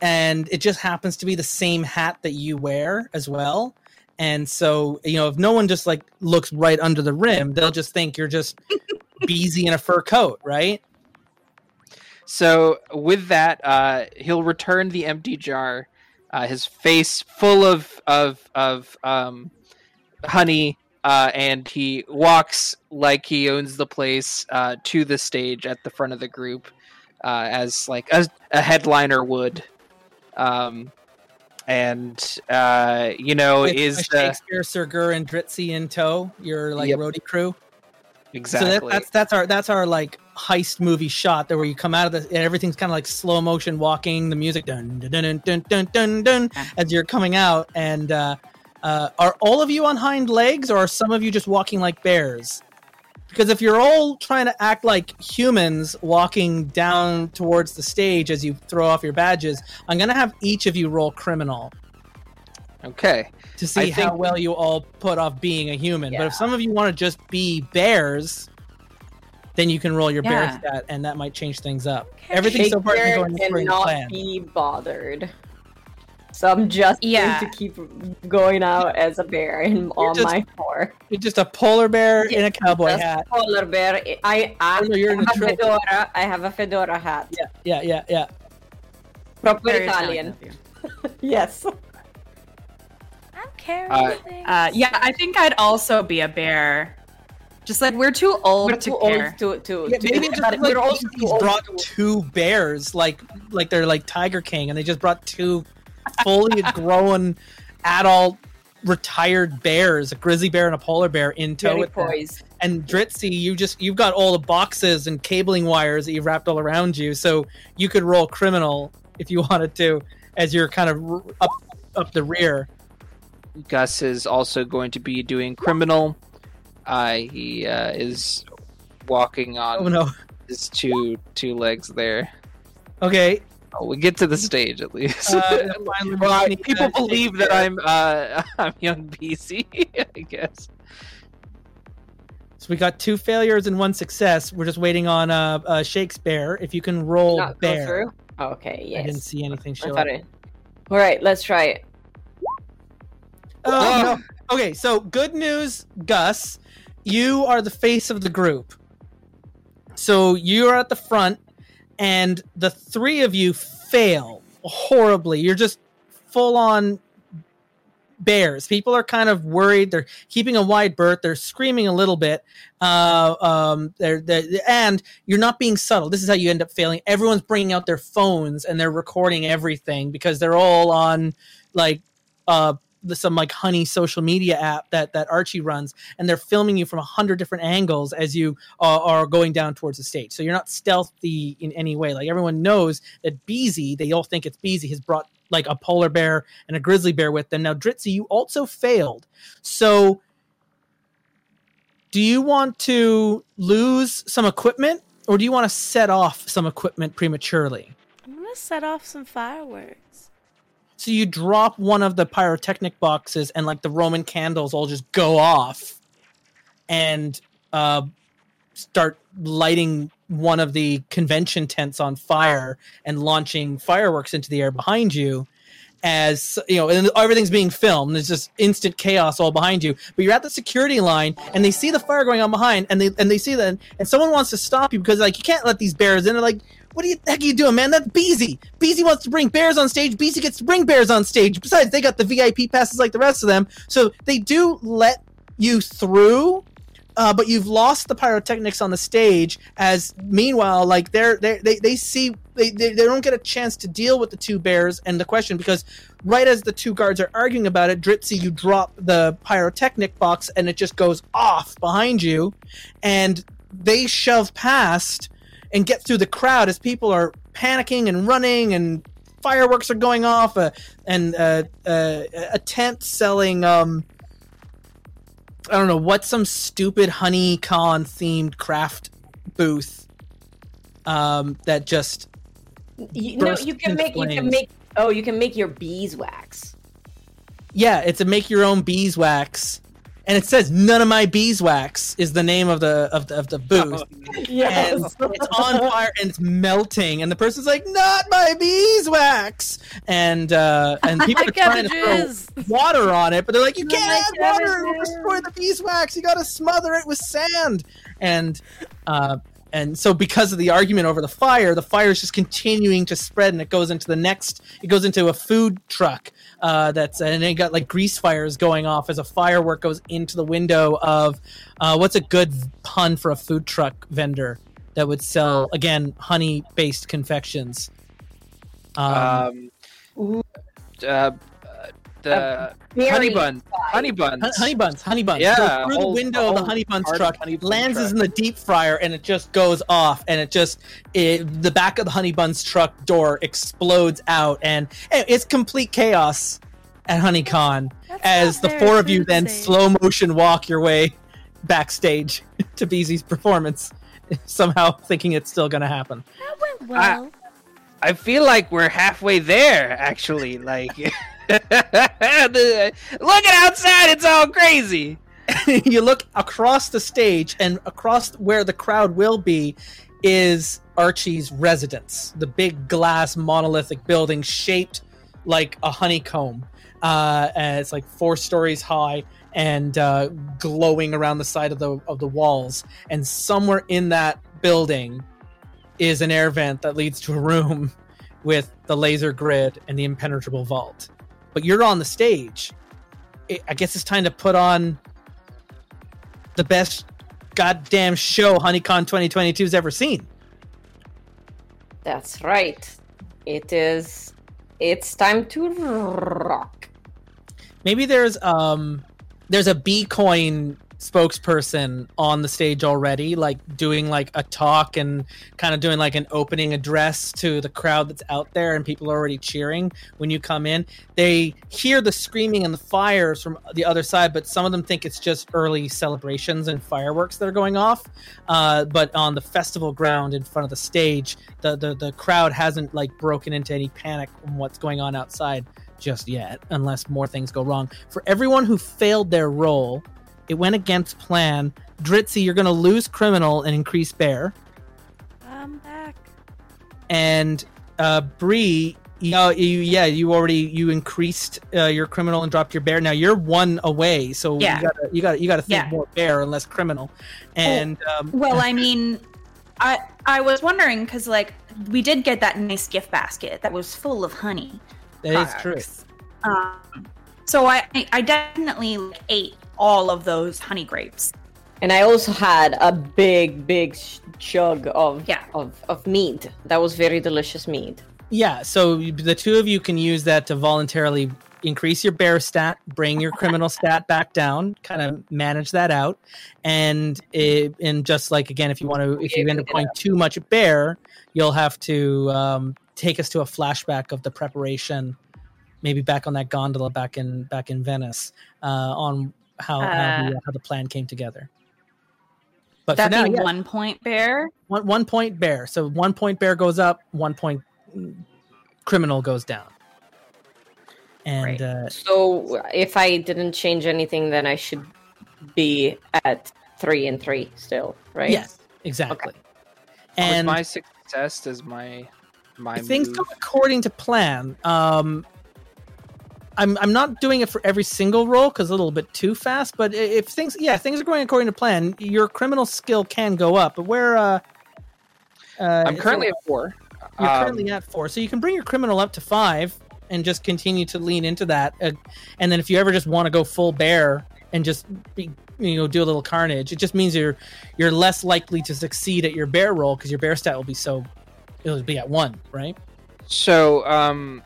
and it just happens to be the same hat that you wear as well. And so, you know, if no one just like looks right under the rim, they'll just think you're just Beezy in a fur coat, right? So with that, uh, he'll return the empty jar, uh, his face full of of of um, honey, uh, and he walks like he owns the place uh, to the stage at the front of the group, uh, as like a, a headliner would. Um, and uh, you know, With is Shakespeare, Sir Gur, and Dritzy in tow? Your like yep. roadie crew. Exactly. So that, that's that's our that's our like heist movie shot there where you come out of the and everything's kind of like slow motion walking the music dun dun dun dun dun dun dun as you're coming out and uh, uh, are all of you on hind legs or are some of you just walking like bears? Because if you're all trying to act like humans walking down towards the stage as you throw off your badges, I'm going to have each of you roll criminal. Okay. To see I how well you all put off being a human. Yeah. But if some of you want to just be bears, then you can roll your yeah. bear stat, and that might change things up. Everything so far is going according to plan. be bothered. So I'm just yeah. going to keep going out as a bear in, on just, my floor. You're just a polar bear in a cowboy hat. Polar bear. I, I, oh, no, you're I have a fedora. I have a fedora hat. Yeah, yeah, yeah, yeah. Proper Very Italian. yes. I'm carrying uh, uh, yeah, I think I'd also be a bear. Just like we're too old we're to too care. Old to, to, yeah, to maybe just like we're also brought two bears, like like they're like Tiger King, and they just brought two fully grown adult retired bears, a grizzly bear and a polar bear in tow with them. And Dritzy, you just you've got all the boxes and cabling wires that you've wrapped all around you, so you could roll criminal if you wanted to, as you're kind of up up the rear. Gus is also going to be doing criminal. Uh, he uh, is walking on Oh no. his two two legs there. Okay. Oh, we get to the stage at least. Uh, finally, well, I- people believe that I'm uh, I'm young Beezy, I guess. So we got two failures and one success. We're just waiting on uh, uh Shakespeare. If you can roll Not go bear. through. Okay, Yes. I didn't see anything show up. All right, let's try it. Oh, no. Okay, so good news, Gus. You are the face of the group. So you're at the front, and the three of you fail horribly. You're just full on bears. People are kind of worried. They're keeping a wide berth. They're screaming a little bit. Uh, um, they're, they're, and you're not being subtle. This is how you end up failing. Everyone's bringing out their phones and they're recording everything because they're all on like uh, some like honey social media app that that Archie runs, and they're filming you from a hundred different angles as you uh, are going down towards the stage. So you're not stealthy in any way. Like everyone knows that Beezy, they all think it's Beezy, has brought like a polar bear and a grizzly bear with them. Now Dritzy, you also failed. So do you want to lose some equipment, or do you want to set off some equipment prematurely? I'm gonna set off some fireworks. So you drop one of the pyrotechnic boxes, and like the Roman candles all just go off, and uh, start lighting one of the convention tents on fire and launching fireworks into the air behind you. As you know, and everything's being filmed. There's just instant chaos all behind you. But you're at the security line, and they see the fire going on behind, and they and they see that, and someone wants to stop you because like you can't let these bears in. They're like, what are you the heck are you doing, man? That's Beezy. Beezy wants to bring bears on stage. Beezy gets to bring bears on stage. Besides, they got the VIP passes like the rest of them. So they do let you through, uh, but you've lost the pyrotechnics on the stage. As meanwhile, like they're, they they they see they, they they don't get a chance to deal with the two bears and the question because right as the two guards are arguing about it, Dritzy, you drop the pyrotechnic box and it just goes off behind you, and they shove past and get through the crowd as people are panicking and running and fireworks are going off uh, and uh, uh, a tent selling um i don't know what some stupid HoneyCon themed craft booth um that just You know, you can make you can make oh, you can make your beeswax. yeah it's a make your own beeswax and it says none of my beeswax is the name of the of the, of the booth and it's on fire and it's melting. And the person's like not my beeswax. And uh and people are trying to throw water on it but they're like you Not can't my add water it'll destroy the beeswax. You gotta smother it with sand. And uh and so because of the argument over the fire the fire is just continuing to spread and it goes into the next it goes into a food truck uh, that's and they got like grease fires going off as a firework goes into the window of uh, what's a good pun for a food truck vendor that would sell again honey based confections? Um, Um, uh, the honey bun, pie. honey buns, Hun- honey buns, honey buns. Yeah, Goes through the whole- window of the honey buns truck, the honey bun lands truck. in the deep fryer, and it just goes off, and it just it, the back of the honey buns truck door explodes out, and it's complete chaos at HoneyCon That's as the four of you then slow motion walk your way backstage to Beezy's performance, somehow thinking it's still going to happen. That went well. I feel like we're halfway there, actually. Like, look at outside; it's all crazy. you look across the stage and across where the crowd will be is Archie's residence, the big glass monolithic building shaped like a honeycomb. Uh, it's like four stories high and uh, glowing around the side of the of the walls. And somewhere in that building is an air vent that leads to a room with the laser grid and the impenetrable vault. But you're on the stage. I guess it's time to put on the best goddamn show HoneyCon 2022's ever seen. That's right. It is. It's time to rock. maybe there's um there's a B coin spokesperson on the stage already, like doing like a talk and kind of doing like an opening address to the crowd that's out there, and people are already cheering when you come in. They hear the screaming and the fires from the other side, but some of them think it's just early celebrations and fireworks that are going off. Uh, but on the festival ground in front of the stage, the, the the crowd hasn't like broken into any panic from what's going on outside just yet, unless more things go wrong. For everyone who failed their role, it went against plan. Dritzy, you're going to lose criminal and increase bear. I'm back. And uh, Bree, you, know, you yeah, you already you increased uh, your criminal and dropped your bear. Now you're one away, so Yeah. you got you got you got to think Yeah. more bear and less criminal. And um, Well, I mean, I I was wondering because like we did get that nice gift basket that was full of honey. that is true. Um, so I I definitely like, ate all of those honey grapes. And I also had a big, big sh- chug of Yeah. of of mead. That was very delicious mead. Yeah, so the two of you can use that to voluntarily increase your bear stat, bring your criminal stat back down, kind of manage that out, and it, and just like again, if you want to, if you end up going too much bear, you'll have to um, take us to a flashback of the preparation, maybe back on that gondola back in back in Venice, uh, on how how, the, how the plan came together. But That'd now, be yeah, one point bear. one, one point bear. So one point bear goes up, one point criminal goes down. And Right. uh, So if I didn't change anything, then I should be at three and three still, right? yes, exactly. And And my success is my my things move. go according to plan. Um, I'm I'm not doing it for every single roll because a little bit too fast. But if things, yeah, things are going according to plan, your criminal skill can go up. But where uh, uh, I'm currently at four. You're Um, currently at four, so you can bring your criminal up to five and just continue to lean into that. Uh, and then if you ever just want to go full bear and just be, you know do a little carnage, it just means you're you're less likely to succeed at your bear roll because your bear stat will be so it'll be at one, right? So, um,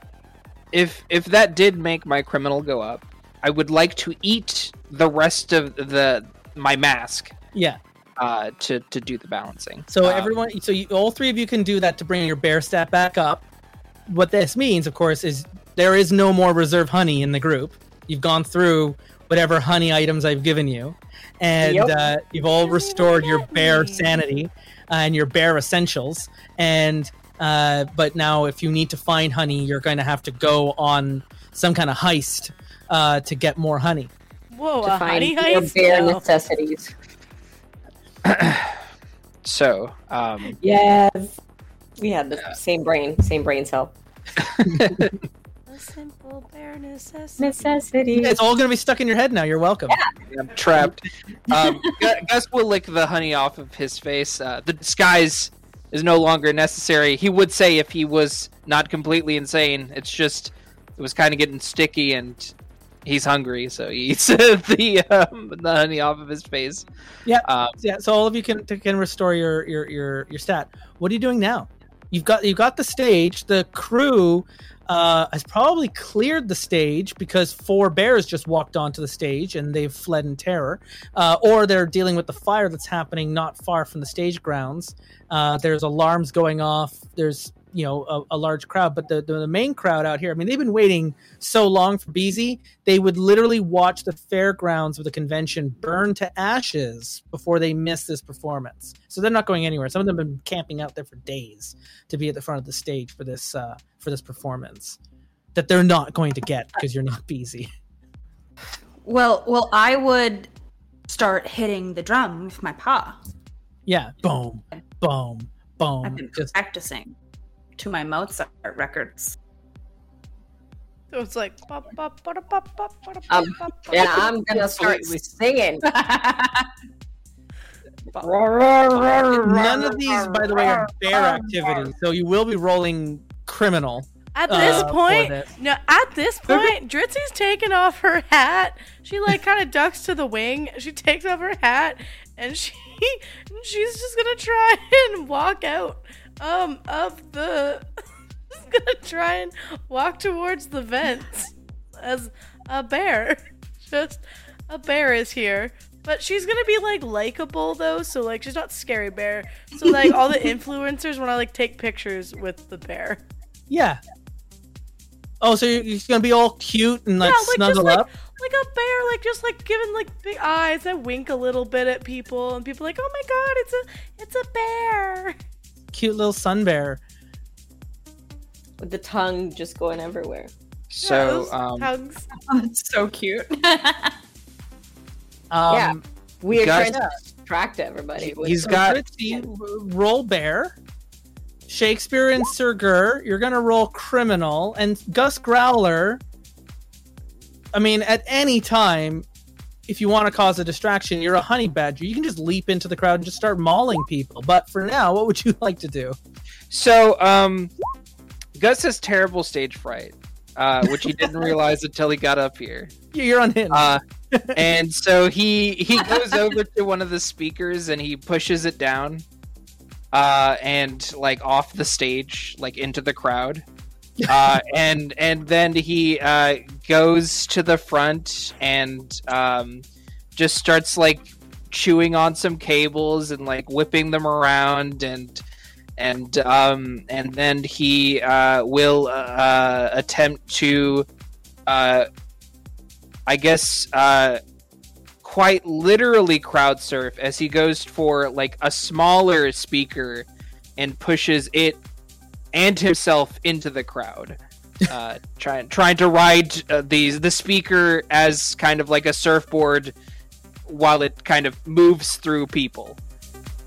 if if that did make my criminal go up, I would like to eat the rest of the my mask Yeah. uh, to to do the balancing. So Um, everyone, so you, all three of you can do that to bring your bear stat back up. What this means, of course, is there is no more reserve honey in the group. You've gone through whatever honey items I've given you, and Yep. uh, you've all restored your get bear sanity and your bare essentials. And uh, but now, if you need to find honey, you're going to have to go on some kind of heist uh, to get more honey. Whoa, To a honey find your heist? bare No. necessities. So, um, Yes. We had the same brain, same brain cell. A simple bare necessity. Necessities. It's all going to be stuck in your head now. You're welcome. I'm trapped. Um, Gu- Gus will lick the honey off of his face. Uh, the disguise is no longer necessary. He would say if he was not completely insane. It's just it was kind of getting sticky, and he's hungry, so he eats the um, the honey off of his face. Yeah. Um, yeah so all of you can can restore your your your your stat what are you doing now you've got you've got the stage the crew uh, has probably cleared the stage because four bears just walked onto the stage and they've fled in terror. Uh, or they're dealing with the fire that's happening not far from the stage grounds. Uh, there's alarms going off. There's you know a, a large crowd but the, the the main crowd out here i mean they've been waiting so long for Beezy, they would literally watch the fairgrounds of the convention burn to ashes before they miss this performance. So they're not going anywhere. Some of them have been camping out there for days to be at the front of the stage for this uh, for this performance that they're not going to get because you're not Beezy. Well, well, I would start hitting the drum with my paw. Yeah, boom, boom, boom I've been Just practicing to my Mozart records. So it's like. bop, bop, bada, bop, bop, bada, Um, bop, bop, Yeah. I'm gonna start singing. none of these, by the way, are bear activities. So you will be rolling criminal. At this uh, point, this. no. At this point, Dritzy's taking off her hat. She like kind of ducks to the wing. She takes off her hat, and she she's just gonna try and walk out um up the. Just gonna try and walk towards the vents as a bear. Just a bear is here. But she's gonna be like likable though, so like she's not scary bear. So like all the influencers want to like take pictures with the bear. Yeah. Oh, so you're, you're gonna be all cute and like, yeah, like snuggle just, up? Like, like a bear, like just like giving like big eyes. I wink a little bit at people, and people are like, "Oh my god, it's a it's a bear." Cute little sun bear. With the tongue just going everywhere. So, yeah, um, hugs. Oh, that's so cute. Um, Yeah. We are Gus- trying to distract everybody. He's so got- Dritzy, roll bear. Shakespeare and Sir Gur, you're gonna roll criminal, and Gus Growler. I mean, at any time, if you want to cause a distraction, you're a honey badger. You can just leap into the crowd and just start mauling people. But for now, what would you like to do? So, um, Gus has terrible stage fright, uh, which he didn't realize until he got up here. You're unhinged. Uh, and so he he goes over to one of the speakers and he pushes it down, uh, and like off the stage, like into the crowd. Uh, and and then he uh, goes to the front and um, just starts like chewing on some cables and like whipping them around and and um, and then he uh, will uh, attempt to uh, I guess uh, quite literally crowd surf as he goes for like a smaller speaker and pushes it and himself into the crowd. Uh, trying trying to ride uh, these the speaker as kind of like a surfboard while it kind of moves through people.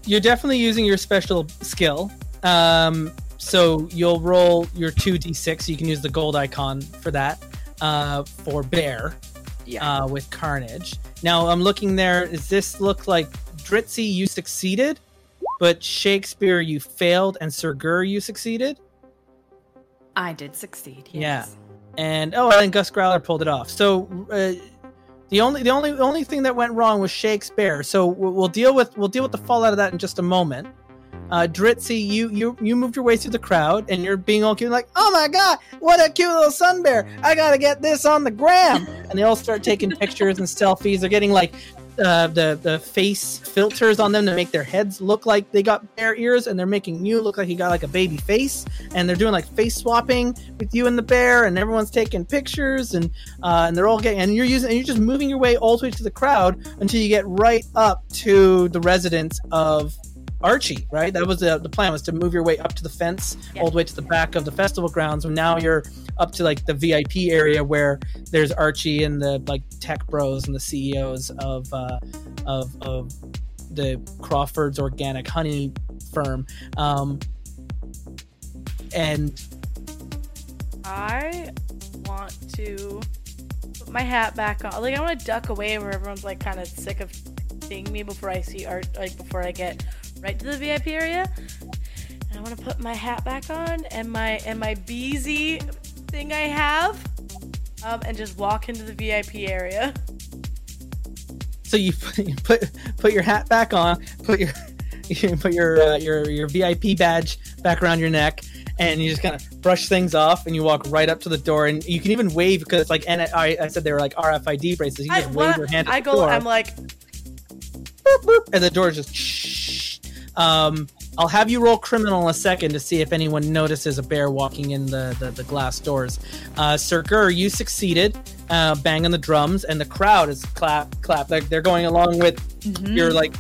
you're definitely using your special skill. Um, so you'll roll your two d6. You can use the gold icon for that. Uh, for bear, Yeah. uh, with carnage. Now I'm looking there. Does this look like Dritzy? You succeeded, but Shakespeare you failed, and Sir Gur you succeeded. I did succeed. Yeah. And oh, and Gus Growler pulled it off. So uh, the only the only only thing that went wrong was Shakespeare. So we'll, we'll deal with we'll deal with the fallout of that in just a moment. Uh, Dritzy, you you you moved your way through the crowd, and you're being all cute, like, "Oh my god, what a cute little sun bear! I gotta get this on the gram!" And they all start taking pictures and selfies. They're getting like uh, the the face filters on them to make their heads look like they got bear ears, and they're making you look like you got like a baby face. And they're doing like face swapping with you and the bear, and everyone's taking pictures, and uh, and they're all getting, and you're using, and you're just moving your way all the way to the crowd until you get right up to the residence of Archie. Right, that was the the plan was to move your way up to the fence, Yeah. all the way to the back of the festival grounds. And now you're up to like the VIP area where there's Archie and the like tech bros and the CEOs of uh, of of the Crawford's Organic Honey firm. Um, and I want to put my hat back on. Like I want to duck away where everyone's like kind of sick of seeing me before I see art. Like before I get right to the VIP area. And I want to put my hat back on and my and my BZ thing I have, um, and just walk into the VIP area. So you put, you put put your hat back on, put your you put your uh, your your VIP badge back around your neck, and you just kind of brush things off, and you walk right up to the door, and you can even wave because it's like and I, I said they were like RFID bracelets. You I, just when wave I- your hand I go. door, I'm like, boop, boop, and the door is just. Shh. Um, I'll have you roll criminal in a second to see if anyone notices a bear walking in the, the, the glass doors. Uh, Sir Gur, you succeeded, uh, banging the drums, and the crowd is clap, clap. Like they're going along with Mhm. your like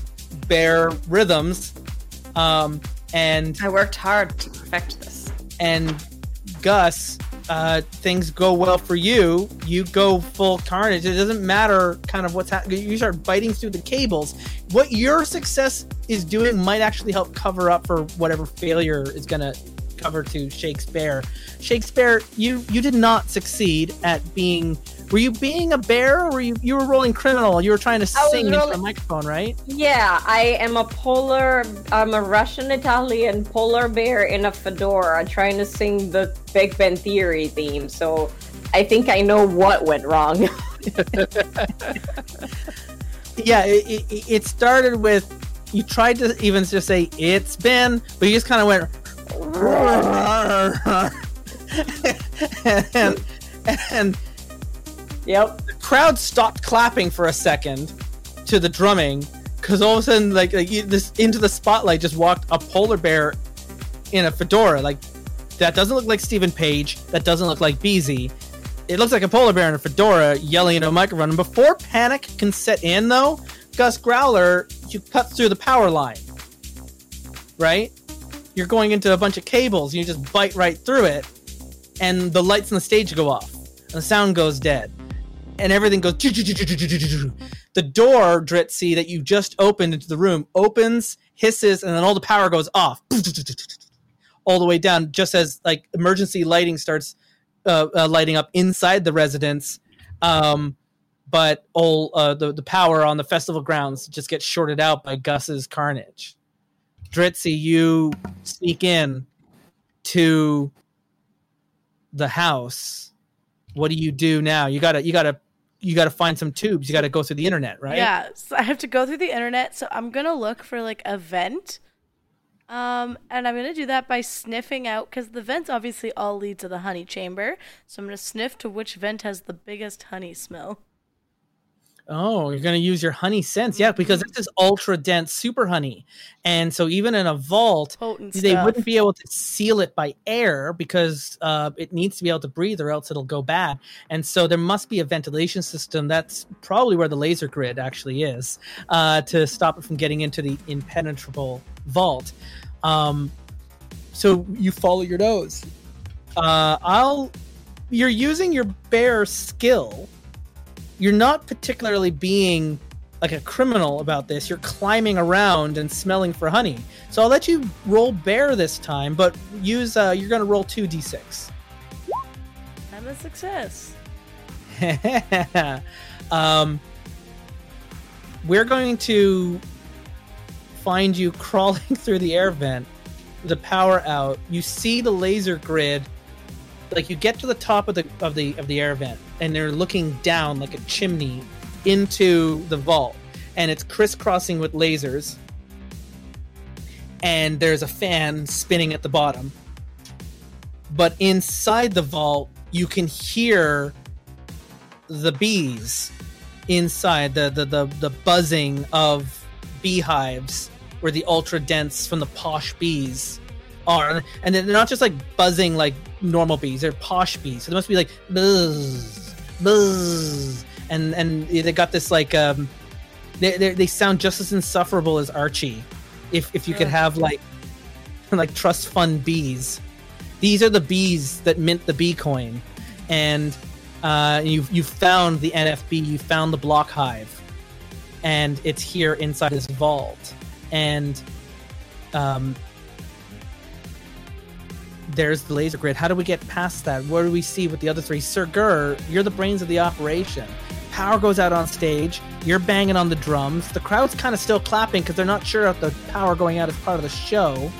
bear rhythms. Um, and I worked hard to perfect this. and Gus, uh, things go well for you. You go full carnage. It doesn't matter kind of what's happening. You start biting through the cables. What your success is doing might actually help cover up for whatever failure is going to cover to Shakespeare. Shakespeare, you you did not succeed at being. Were you being a bear, or were you you were rolling criminal? You were trying to sing into the microphone, right? Yeah, I am a polar. I'm a Russian Italian polar bear in a fedora trying to sing the Big Bang Theory theme. So I think I know what went wrong. yeah it, it, it started with you tried to even just say it's been but you just kind of went and and Yep. The crowd stopped clapping for a second to the drumming because all of a sudden, like, like this into the spotlight just walked a polar bear in a fedora. Like that doesn't look like Steven Page. That doesn't look like Beezy. It looks like a polar bear in a fedora yelling into a microphone. And before panic can set in, though, Gus Growler, you cut through the power line. Right? You're going into a bunch of cables. You just bite right through it, and the lights on the stage go off, and the sound goes dead, and everything goes. The door, Dritzy, that you just opened into the room opens, hisses, and then all the power goes off, all the way down. Just as like emergency lighting starts uh, uh, lighting up inside the residence. Um, but all uh, the the power on the festival grounds just gets shorted out by Gus's carnage. Dritzy, you sneak in to the house. What do you do now? You gotta you gotta you gotta find some tubes. You gotta go through the internet, right? Yeah, so I have to go through the internet. So I'm gonna look for like a vent um, and I'm gonna do that by sniffing out because the vents obviously all lead to the honey chamber. So I'm gonna sniff to which vent has the biggest honey smell. Oh, you're gonna use your honey sense, yeah, because this is ultra dense super honey, and so even in a vault, Potent they stuff. wouldn't be able to seal it by air because uh, it needs to be able to breathe, or else it'll go bad. And so there must be a ventilation system. That's probably where the laser grid actually is uh, to stop it from getting into the impenetrable vault. Um, so you follow your nose. Uh, I'll. You're using your bear skill. You're not particularly being like a criminal about this. You're climbing around and smelling for honey. So I'll let you roll bear this time, but use. Uh, you're going to roll two d6. I'm a success. um, we're going to find you crawling through the air vent, the power out. You see the laser grid, like you get to the top of the of the of the air vent, and they're looking down like a chimney into the vault, and it's crisscrossing with lasers. And there's a fan spinning at the bottom. But inside the vault, you can hear the bees inside the the the, the buzzing of beehives where the ultra dense from the posh bees are and they're not just like buzzing like normal bees they're posh bees. So they must be like buzz buzz and and they got this like um they, they, they sound just as insufferable as archie if if you could have like like trust fund bees. These are the bees that mint the bee coin and uh, you've you found the NFB, you found the block hive, and it's here inside this vault. And um, there's the laser grid. How do we get past that? What do we see with the other three? Sir Gur, you're the brains of the operation. Power goes out on stage. You're banging on the drums. The crowd's kind of still clapping because they're not sure if the power going out is part of the show.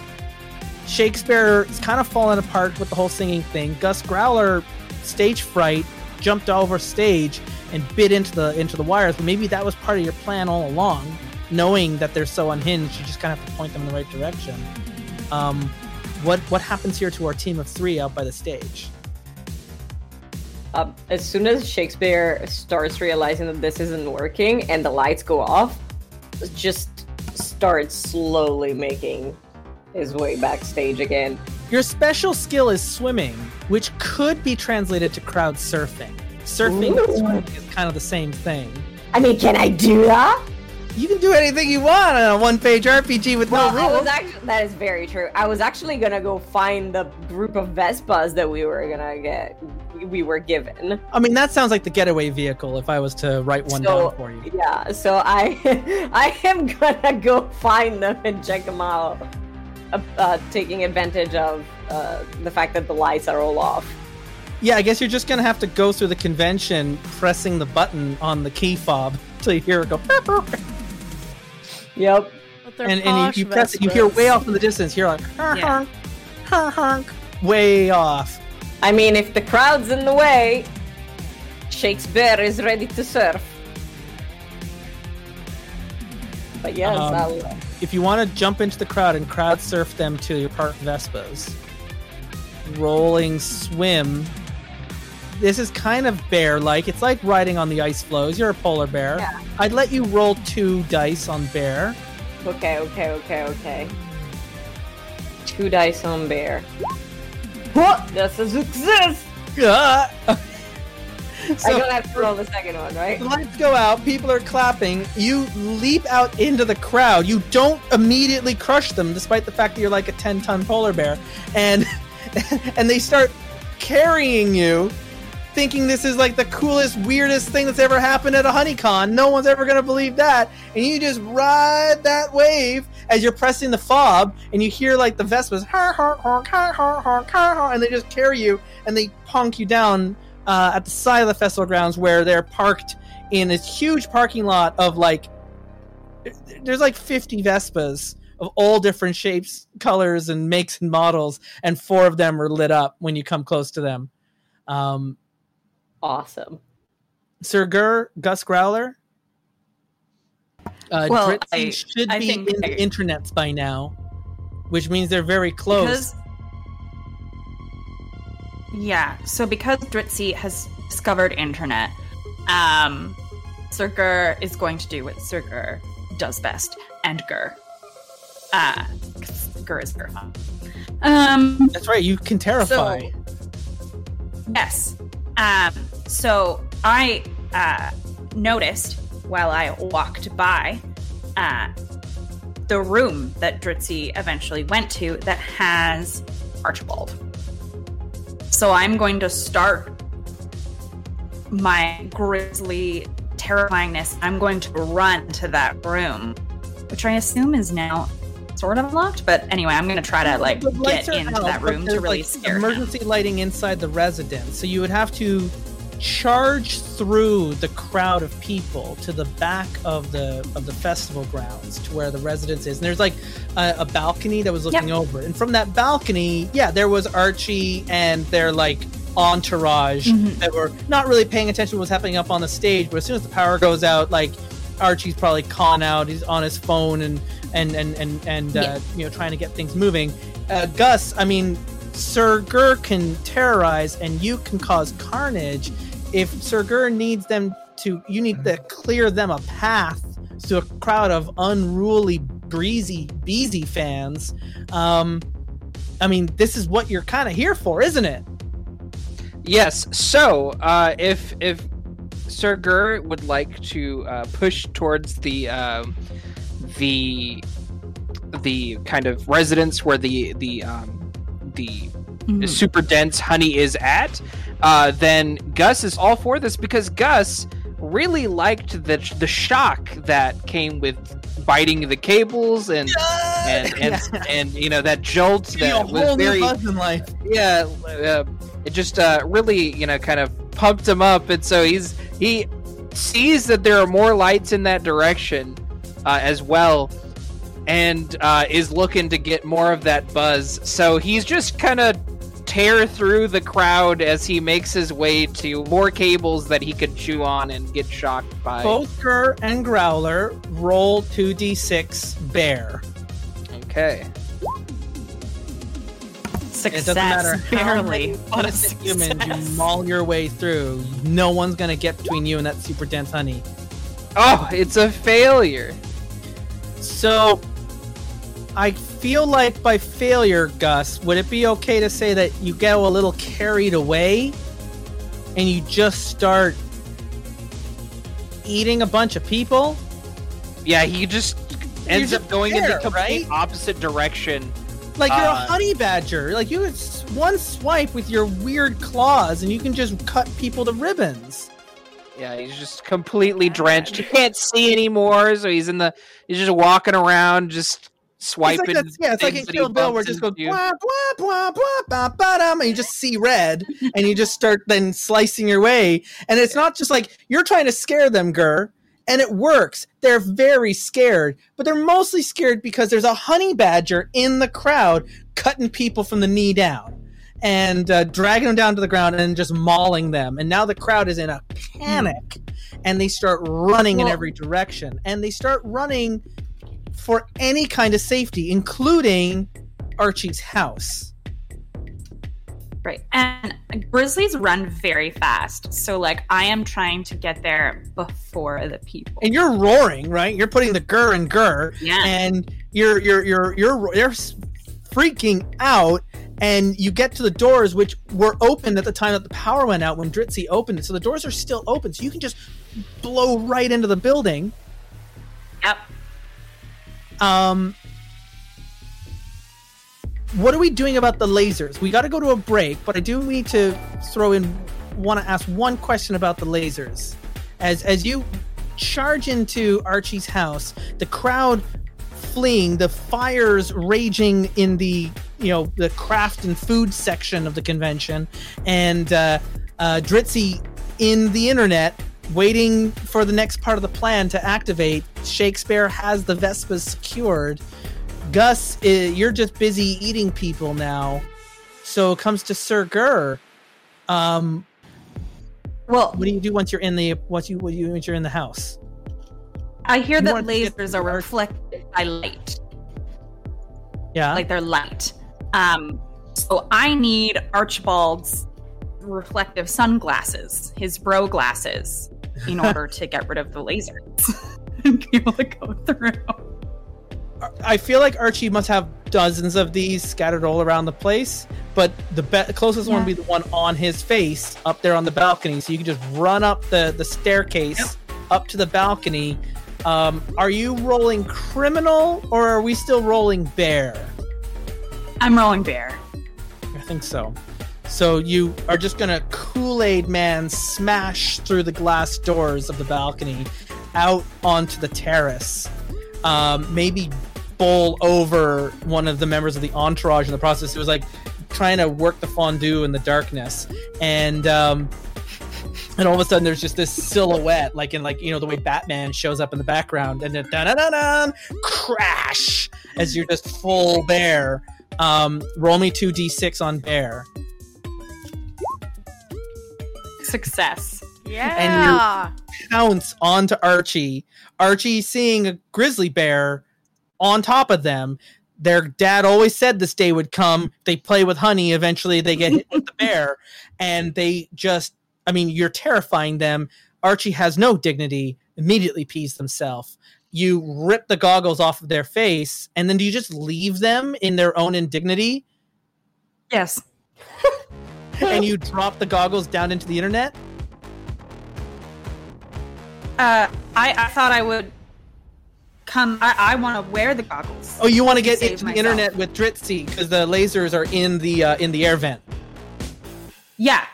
Shakespeare is kind of falling apart with the whole singing thing. Gus Growler, stage fright, jumped over stage and bit into the into the wires. But maybe that was part of your plan all along, knowing that they're so unhinged. You just kind of have to point them in the right direction. Um, what what happens here to our team of three out by the stage? Um, as soon as Shakespeare starts realizing that this isn't working and the lights go off, just starts slowly making his way backstage again. Your special skill is swimming, which could be translated to crowd surfing. Surfing and swimming is kind of the same thing. I mean, can I do that? You can do anything you want on a one-page RPG with Well, no rules. actually that is very true. I was actually gonna go find the group of Vespas that we were gonna get, we were given. I mean, that sounds like the getaway vehicle if I was to write one So- down for you. Yeah, so I, I am gonna go find them and check them out, uh, uh, taking advantage of uh, the fact that the lights are all off. Yeah, I guess you're just gonna have to go through the convention pressing the button on the key fob till you hear it go. "Burp, burp." Yep. But they're and and you, you press it, you hear way off in the distance. You're like, "Honk, Yeah. honk, honk, honk," way off. I mean, if the crowd's in the way, Shakespeare is ready to surf. But yes, Um, I'll, If you want to jump into the crowd and crowd surf them to your park Vespas, rolling swim this is kind of bear-like. It's like riding on the ice floes. You're a polar bear. Yeah. I'd let you roll two dice on bear. Okay, okay, okay, okay. Two dice on bear. What? That's a success! Ah! I so don't have to roll the second one, right? the lights go out. People are clapping. You leap out into the crowd. You don't immediately crush them, despite the fact that you're like a ten-ton polar bear, and and they start carrying you. Thinking this is like the coolest, weirdest thing that's ever happened at a HoneyCon. No one's ever gonna believe that. And you just ride that wave as you're pressing the fob, and you hear like the Vespas, "Har, har, har, har, har, har, har, har," and they just carry you and they punk you down uh, at the side of the festival grounds where they're parked in this huge parking lot of like there's like 50 Vespas of all different shapes, colors, and makes and models, and four of them are lit up when you come close to them. Um, Awesome. Sir Gur, Gus Growler. Uh, Well, Dritzy I- should I be think in the I- internets by now, which means they're very close. Because yeah, so because Dritzy has discovered internet, um, Sir Gur is going to do what Sir Gur does best, and Gur. Uh, 'cause Gur is terrifying. Um, That's right. You can terrify. Yes. Um, so I uh, noticed while I walked by uh, the room that Dritzy eventually went to that has Archibald. So I'm going to start my grisly terrifyingness. I'm going to run to that room, which I assume is now sort of locked. But anyway, I'm going to try to like get into out, that room to really like, scare him. emergency lighting inside the residence. So you would have to charge through the crowd of people to the back of the of the festival grounds to where the residence is. And there's like a, a balcony that was looking Yep. over. And from that balcony, yeah, there was Archie and their like entourage Mhm. that were not really paying attention to what's happening up on the stage. But as soon as the power goes out, like Archie's probably calling out. He's on his phone and and and and and uh, Yeah. you know trying to get things moving. Uh, Gus, I mean, Sir Gur can terrorize and you can cause carnage. If Sir Gur needs them to, you need to clear them a path to a crowd of unruly, breezy, beezy fans. Um, I mean, this is what you're kind of here for, isn't it? Yes. So, uh, if if Sir Gur would like to uh, push towards the um, the the kind of residence where the the um, the Mhm. super dense honey is at, uh, then Gus is all for this because Gus really liked the the shock that came with biting the cables and and and, and you know that jolt Give you a that was whole new very buzz in life. yeah uh, it just uh, really you know kind of pumped him up. And so he's he sees that there are more lights in that direction uh, as well and uh, is looking to get more of that buzz. So he's just kind of tear through the crowd as he makes his way to more cables that he could chew on and get shocked by Both Gur and Growler roll 2d6 bear. okay Success, It doesn't matter how barely. many What a innocent humans you maul your way through. No one's gonna get between you and that super dense honey. oh it's a failure So, I feel like by failure, Gus, would it be okay to say that you get a little carried away and you just start eating a bunch of people? yeah he just ends just up going in the complete right? opposite direction Like you're a Uh, honey badger. Like you, one swipe with your weird claws, and you can just cut people to ribbons. Yeah, he's just completely drenched. He can't see anymore, so he's in the. He's just walking around, just It's swiping. like that's, yeah, it's like in things that he Kill Bill where it just goes blah blah blah blah blah blah, and you just see red, and you just start then slicing your way. And it's not just like you're trying to scare them, Gur, and it works. They're very scared, but they're mostly scared because there's a honey badger in the crowd cutting people from the knee down. And uh, dragging them down to the ground and just mauling them. And now the crowd is in a panic and they start running in every direction. And they start running for any kind of safety, including Archie's house. Right. And grizzlies run very fast. So like I am trying to get there before the people. And you're roaring, right? You're putting the gur and gur. Yeah. And you're you're you're you're you're freaking out and you get to the doors which were open at the time that the power went out when Dritzy opened it. So the doors are still open. So you can just blow right into the building. Yep. Um what are we doing about the lasers? We got to go to a break, but I do need to throw in want to ask one question about the lasers. As as you charge into Archie's house, the crowd fleeing, the fires raging in the you know the craft and food section of the convention, and uh, uh, Dritzy in the internet waiting for the next part of the plan to activate. Shakespeare has the Vespas secured Gus, you're just busy eating people now. So it comes to Sir Gur. Um, well, what do you do once you're in the once you what you once you're in the house? I hear you that lasers are reflected by light. Yeah, like they're light. Um, so I need Archibald's reflective sunglasses, his bro glasses, in order to get rid of the lasers and be able to go through. I feel like Archie must have dozens of these scattered all around the place, but the be- closest yeah. one would be the one on his face up there on the balcony. So you can just run up the, the staircase yep. up to the balcony. Um, are you rolling criminal or are we still rolling bear? I'm rolling bear. I think so. So you are just gonna Kool Aid Man smash through the glass doors of the balcony out onto the terrace. Um, maybe bowl over one of the members of the entourage in the process. It was like trying to work the fondue in the darkness, and um, and all of a sudden there's just this silhouette, like in like you know the way Batman shows up in the background, and then da da da crash as you're just full bear. Um, roll me two d6 on bear. Success. Yeah. And you pounce onto Archie. Archie seeing a grizzly bear on top of them. Their dad always said this day would come. They play with honey. Eventually, they get hit with the bear, and they just. I mean, you're terrifying them. Archie has no dignity. Immediately pees themselves. You rip the goggles off of their face, and then do you just leave them in their own indignity? Yes. and you drop the goggles down into the internet? Uh, I, I thought I would come. I, I want to wear the goggles. Oh, you want to get into myself. the internet with Dritzy because the lasers are in the uh, in the air vent. Yeah.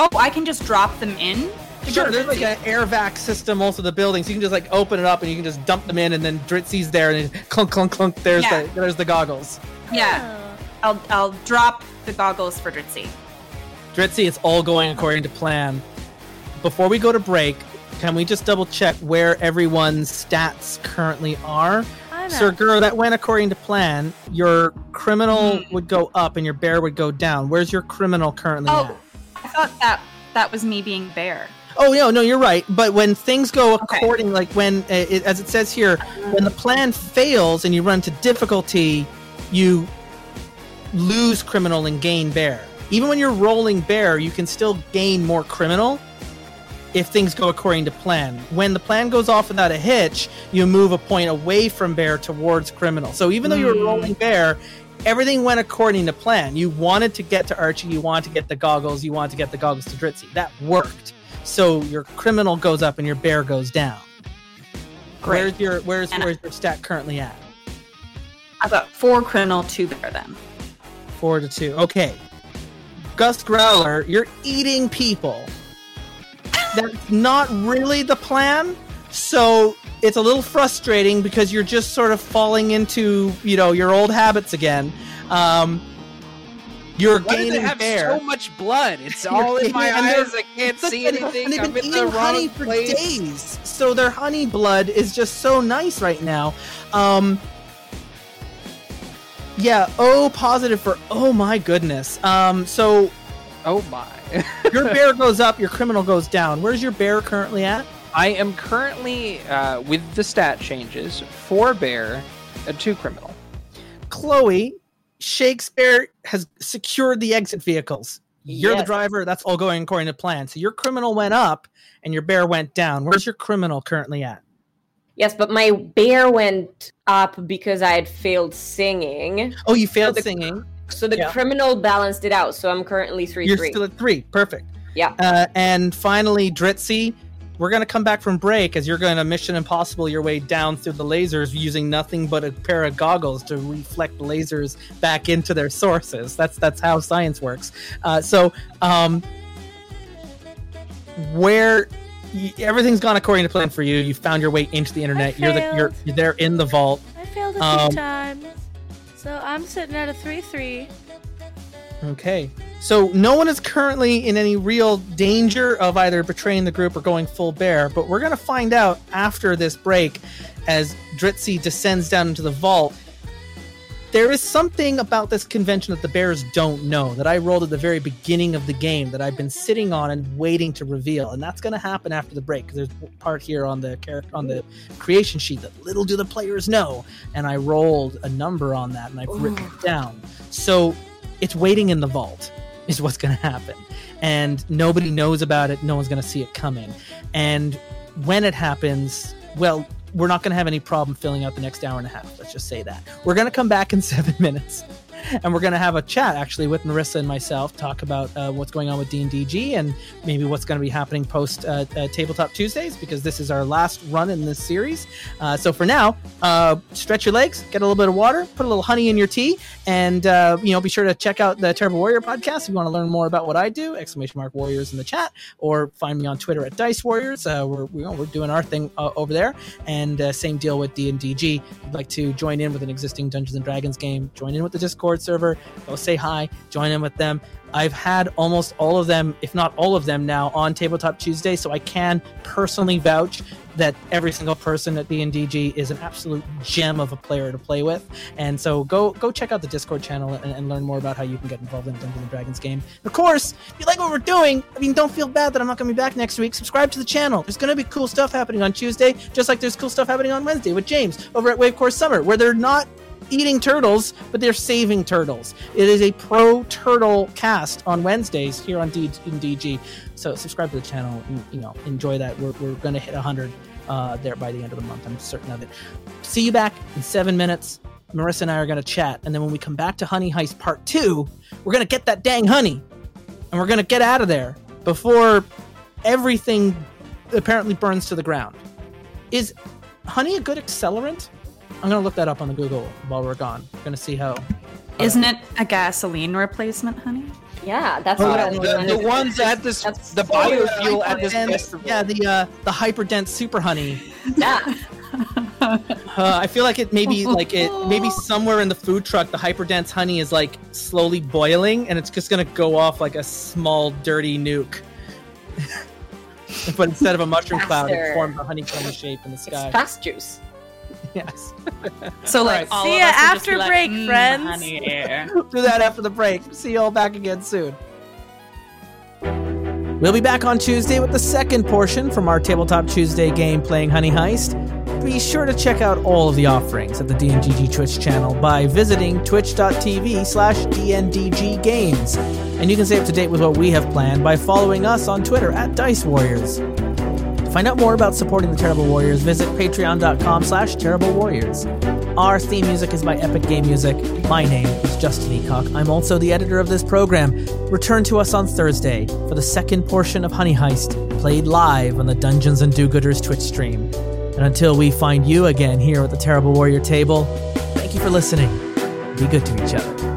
Oh, I can just drop them in. Sure, there's like an air vac system also the building, so you can just like open it up and you can just dump them in, and then Dritzy's there, and clunk clunk clunk. There's yeah. the there's the goggles. Yeah, I'll I'll drop the goggles for Dritzy. Dritzy, it's all going according to plan. Before we go to break, can we just double check where everyone's stats currently are? Sir Gur, that went according to plan. Your criminal mm. would go up and your bear would go down. Where's your criminal currently oh, at? I thought that that was me being bear. Oh no, no, you're right. But when things go according, okay. like when, uh, it, as it says here, when the plan fails and you run to difficulty, you lose criminal and gain bear. Even when you're rolling bear, you can still gain more criminal if things go according to plan. When the plan goes off without a hitch, you move a point away from bear towards criminal. So even though you were hmm. rolling bear, everything went according to plan. You wanted to get to Archie, you wanted to get the goggles, you wanted to get the goggles to Dritzy. That worked. So your criminal goes up and your bear goes down. Great. Where's your where's and where's your stat currently at? I've got four criminal, two bear then. Four to two. Okay. Gus Growler, you're eating people that's not really the plan. So it's a little frustrating because you're just sort of falling into you know your old habits again. Um, you're Why gaining have bear. so much blood. It's all in my eyes. I can't see anything. They've I'm been eating honey for place. days, so their honey blood is just so nice right now. Um, yeah, O positive for oh my goodness. Um, so oh my your bear goes up, your criminal goes down. Where's your bear currently at? I am currently, uh, with the stat changes, four bear and two criminal. Chloe, Shakespeare has secured the exit vehicles. You're Yes. the driver. That's all going according to plan. So your criminal went up and your bear went down. Where's your criminal currently at? Yes, but my bear went up because I had failed singing. Oh, you failed the- singing. So the Yeah. criminal balanced it out. So I'm currently 3 You're 3. still at three. Perfect. Yeah. Uh, and finally, Dritzy, we're going to come back from break as you're going to Mission Impossible your way down through the lasers using nothing but a pair of goggles to reflect lasers back into their sources. That's that's how science works. Uh, so, um, where y- everything's gone according to plan for you, you found your way into the internet. You're the you're, you're there in the vault. I failed a Um, few times. So I'm sitting at a 3 3. Okay. So no one is currently in any real danger of either betraying the group or going full bear, but we're going to find out after this break as Dritzy descends down into the vault. There is something about this convention that the bears don't know that I rolled at the very beginning of the game that I've been sitting on and waiting to reveal, and that's going to happen after the break. There's part here on the character on the creation sheet that little do the players know, and I rolled a number on that and I've written it down. So it's waiting in the vault is what's going to happen and nobody knows about it no one's going to see it coming and when it happens well we're not going to have any problem filling out the next hour and a half. Let's just say that. We're going to come back in seven minutes and we're going to have a chat actually with marissa and myself talk about uh, what's going on with d&dg and maybe what's going to be happening post uh, uh, tabletop tuesdays because this is our last run in this series. Uh, so for now uh, stretch your legs get a little bit of water put a little honey in your tea and uh, you know be sure to check out the terrible warrior podcast if you want to learn more about what i do exclamation mark warriors in the chat or find me on twitter at dice warriors. We're, we, we're doing our thing over there. And same deal with d&dg if you'd like to join in with an existing dungeons and dragons game join in with the discord server go say hi join in with them I've had almost all of them, if not all of them, now on Tabletop Tuesday, so I can personally vouch that every single person at D&DG is an absolute gem of a player to play with. And so go go check out the Discord channel and, and learn more about how you can get involved in Dungeons and Dragons game. Of course, if you like what we're doing, I mean, don't feel bad that I'm not going to be back next week. Subscribe to the channel. There's going to be cool stuff happening on Tuesday, just like there's cool stuff happening on Wednesday with James over at Wave Course Summer, where they're not eating turtles, but they're saving turtles. It is a pro turtle cast on Wednesdays here on D- DG. So subscribe to the channel and you know enjoy that. We're, we're going to hit 100 uh, there by the end of the month. I'm certain of it. See you back in seven minutes. Marissa and I are going to chat, and then when we come back to Honey Heist Part Two, we're going to get that dang honey, and we're going to get out of there before everything apparently burns to the ground. Is honey a good accelerant? I'm gonna look that up on the Google while we're gone. I'm gonna see how. Isn't it a gasoline replacement, honey? Yeah, that's Oh, what yeah, I the, wanted the ones at this That's the so biofuel at this Hyperdense- festival. yeah, the uh, the hyperdense super honey. Yeah. Uh, I feel like it maybe like it maybe somewhere in the food truck the hyperdense honey is like slowly boiling and it's just gonna go off like a small dirty nuke. but instead of a mushroom cloud, it Faster. forms a honeycomb shape in the It's sky. fast juice. yes. So like, Alright. all See of ya us will just after be like, break, "Mm, friends." honey." Do that after the break. See you all back again soon. We'll be back on Tuesday with the second portion from our Tabletop Tuesday game playing Honey Heist. Be sure to check out all of the offerings at the DNDG Twitch channel by visiting twitch.tv slash DNDG Games. And you can stay up to date with what we have planned by following us on Twitter at Dice Warriors. Find out more about supporting the Terrible Warriors, visit patreon.com slash terrible warriors. Our theme music is by Epic Game Music. My name is Justin Eacock. I'm also the editor of this program. Return to us on Thursday for the second portion of Honey Heist, played live on the Dungeons and Do-Gooders Twitch stream. And until we find you again here at the Terrible Warrior table, thank you for listening. Be good to each other.